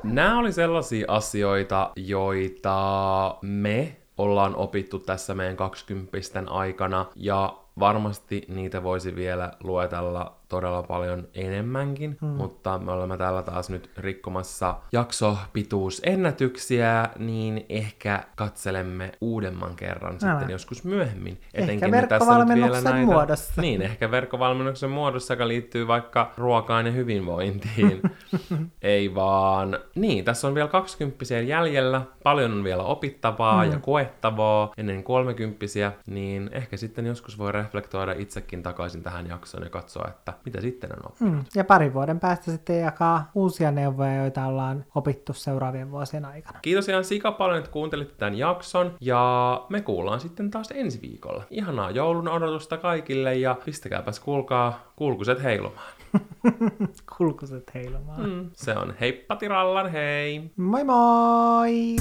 Nämä oli sellaisia asioita, joita me ollaan opittu tässä meidän 20 aikana, ja varmasti niitä voisi vielä luetella todella paljon enemmänkin, hmm. mutta me olemme täällä taas nyt rikkomassa jaksopituusennätyksiä, niin ehkä katselemme uudemman kerran Älä. sitten joskus myöhemmin. Etenkin ehkä verkkovalmennuksen näitä, muodossa. Niin, ehkä verkkovalmennuksen muodossa, joka liittyy vaikka ruokaan ja hyvinvointiin. *laughs* Ei vaan. Niin, tässä on vielä 20 jäljellä, paljon on vielä opittavaa hmm. ja koettavaa ennen 30 niin ehkä sitten joskus voi reflektoida itsekin takaisin tähän jaksoon ja katsoa, että mitä sitten on oppinut. Mm. Ja parin vuoden päästä sitten jakaa uusia neuvoja, joita ollaan opittu seuraavien vuosien aikana. Kiitos ihan sika paljon, että kuuntelitte tämän jakson ja me kuullaan sitten taas ensi viikolla. Ihanaa joulun odotusta kaikille ja pistäkääpäs kuulkaa kulkuset heilumaan. *laughs* kulkuset heilumaan. Mm, se on heippatirallan hei! Moi moi!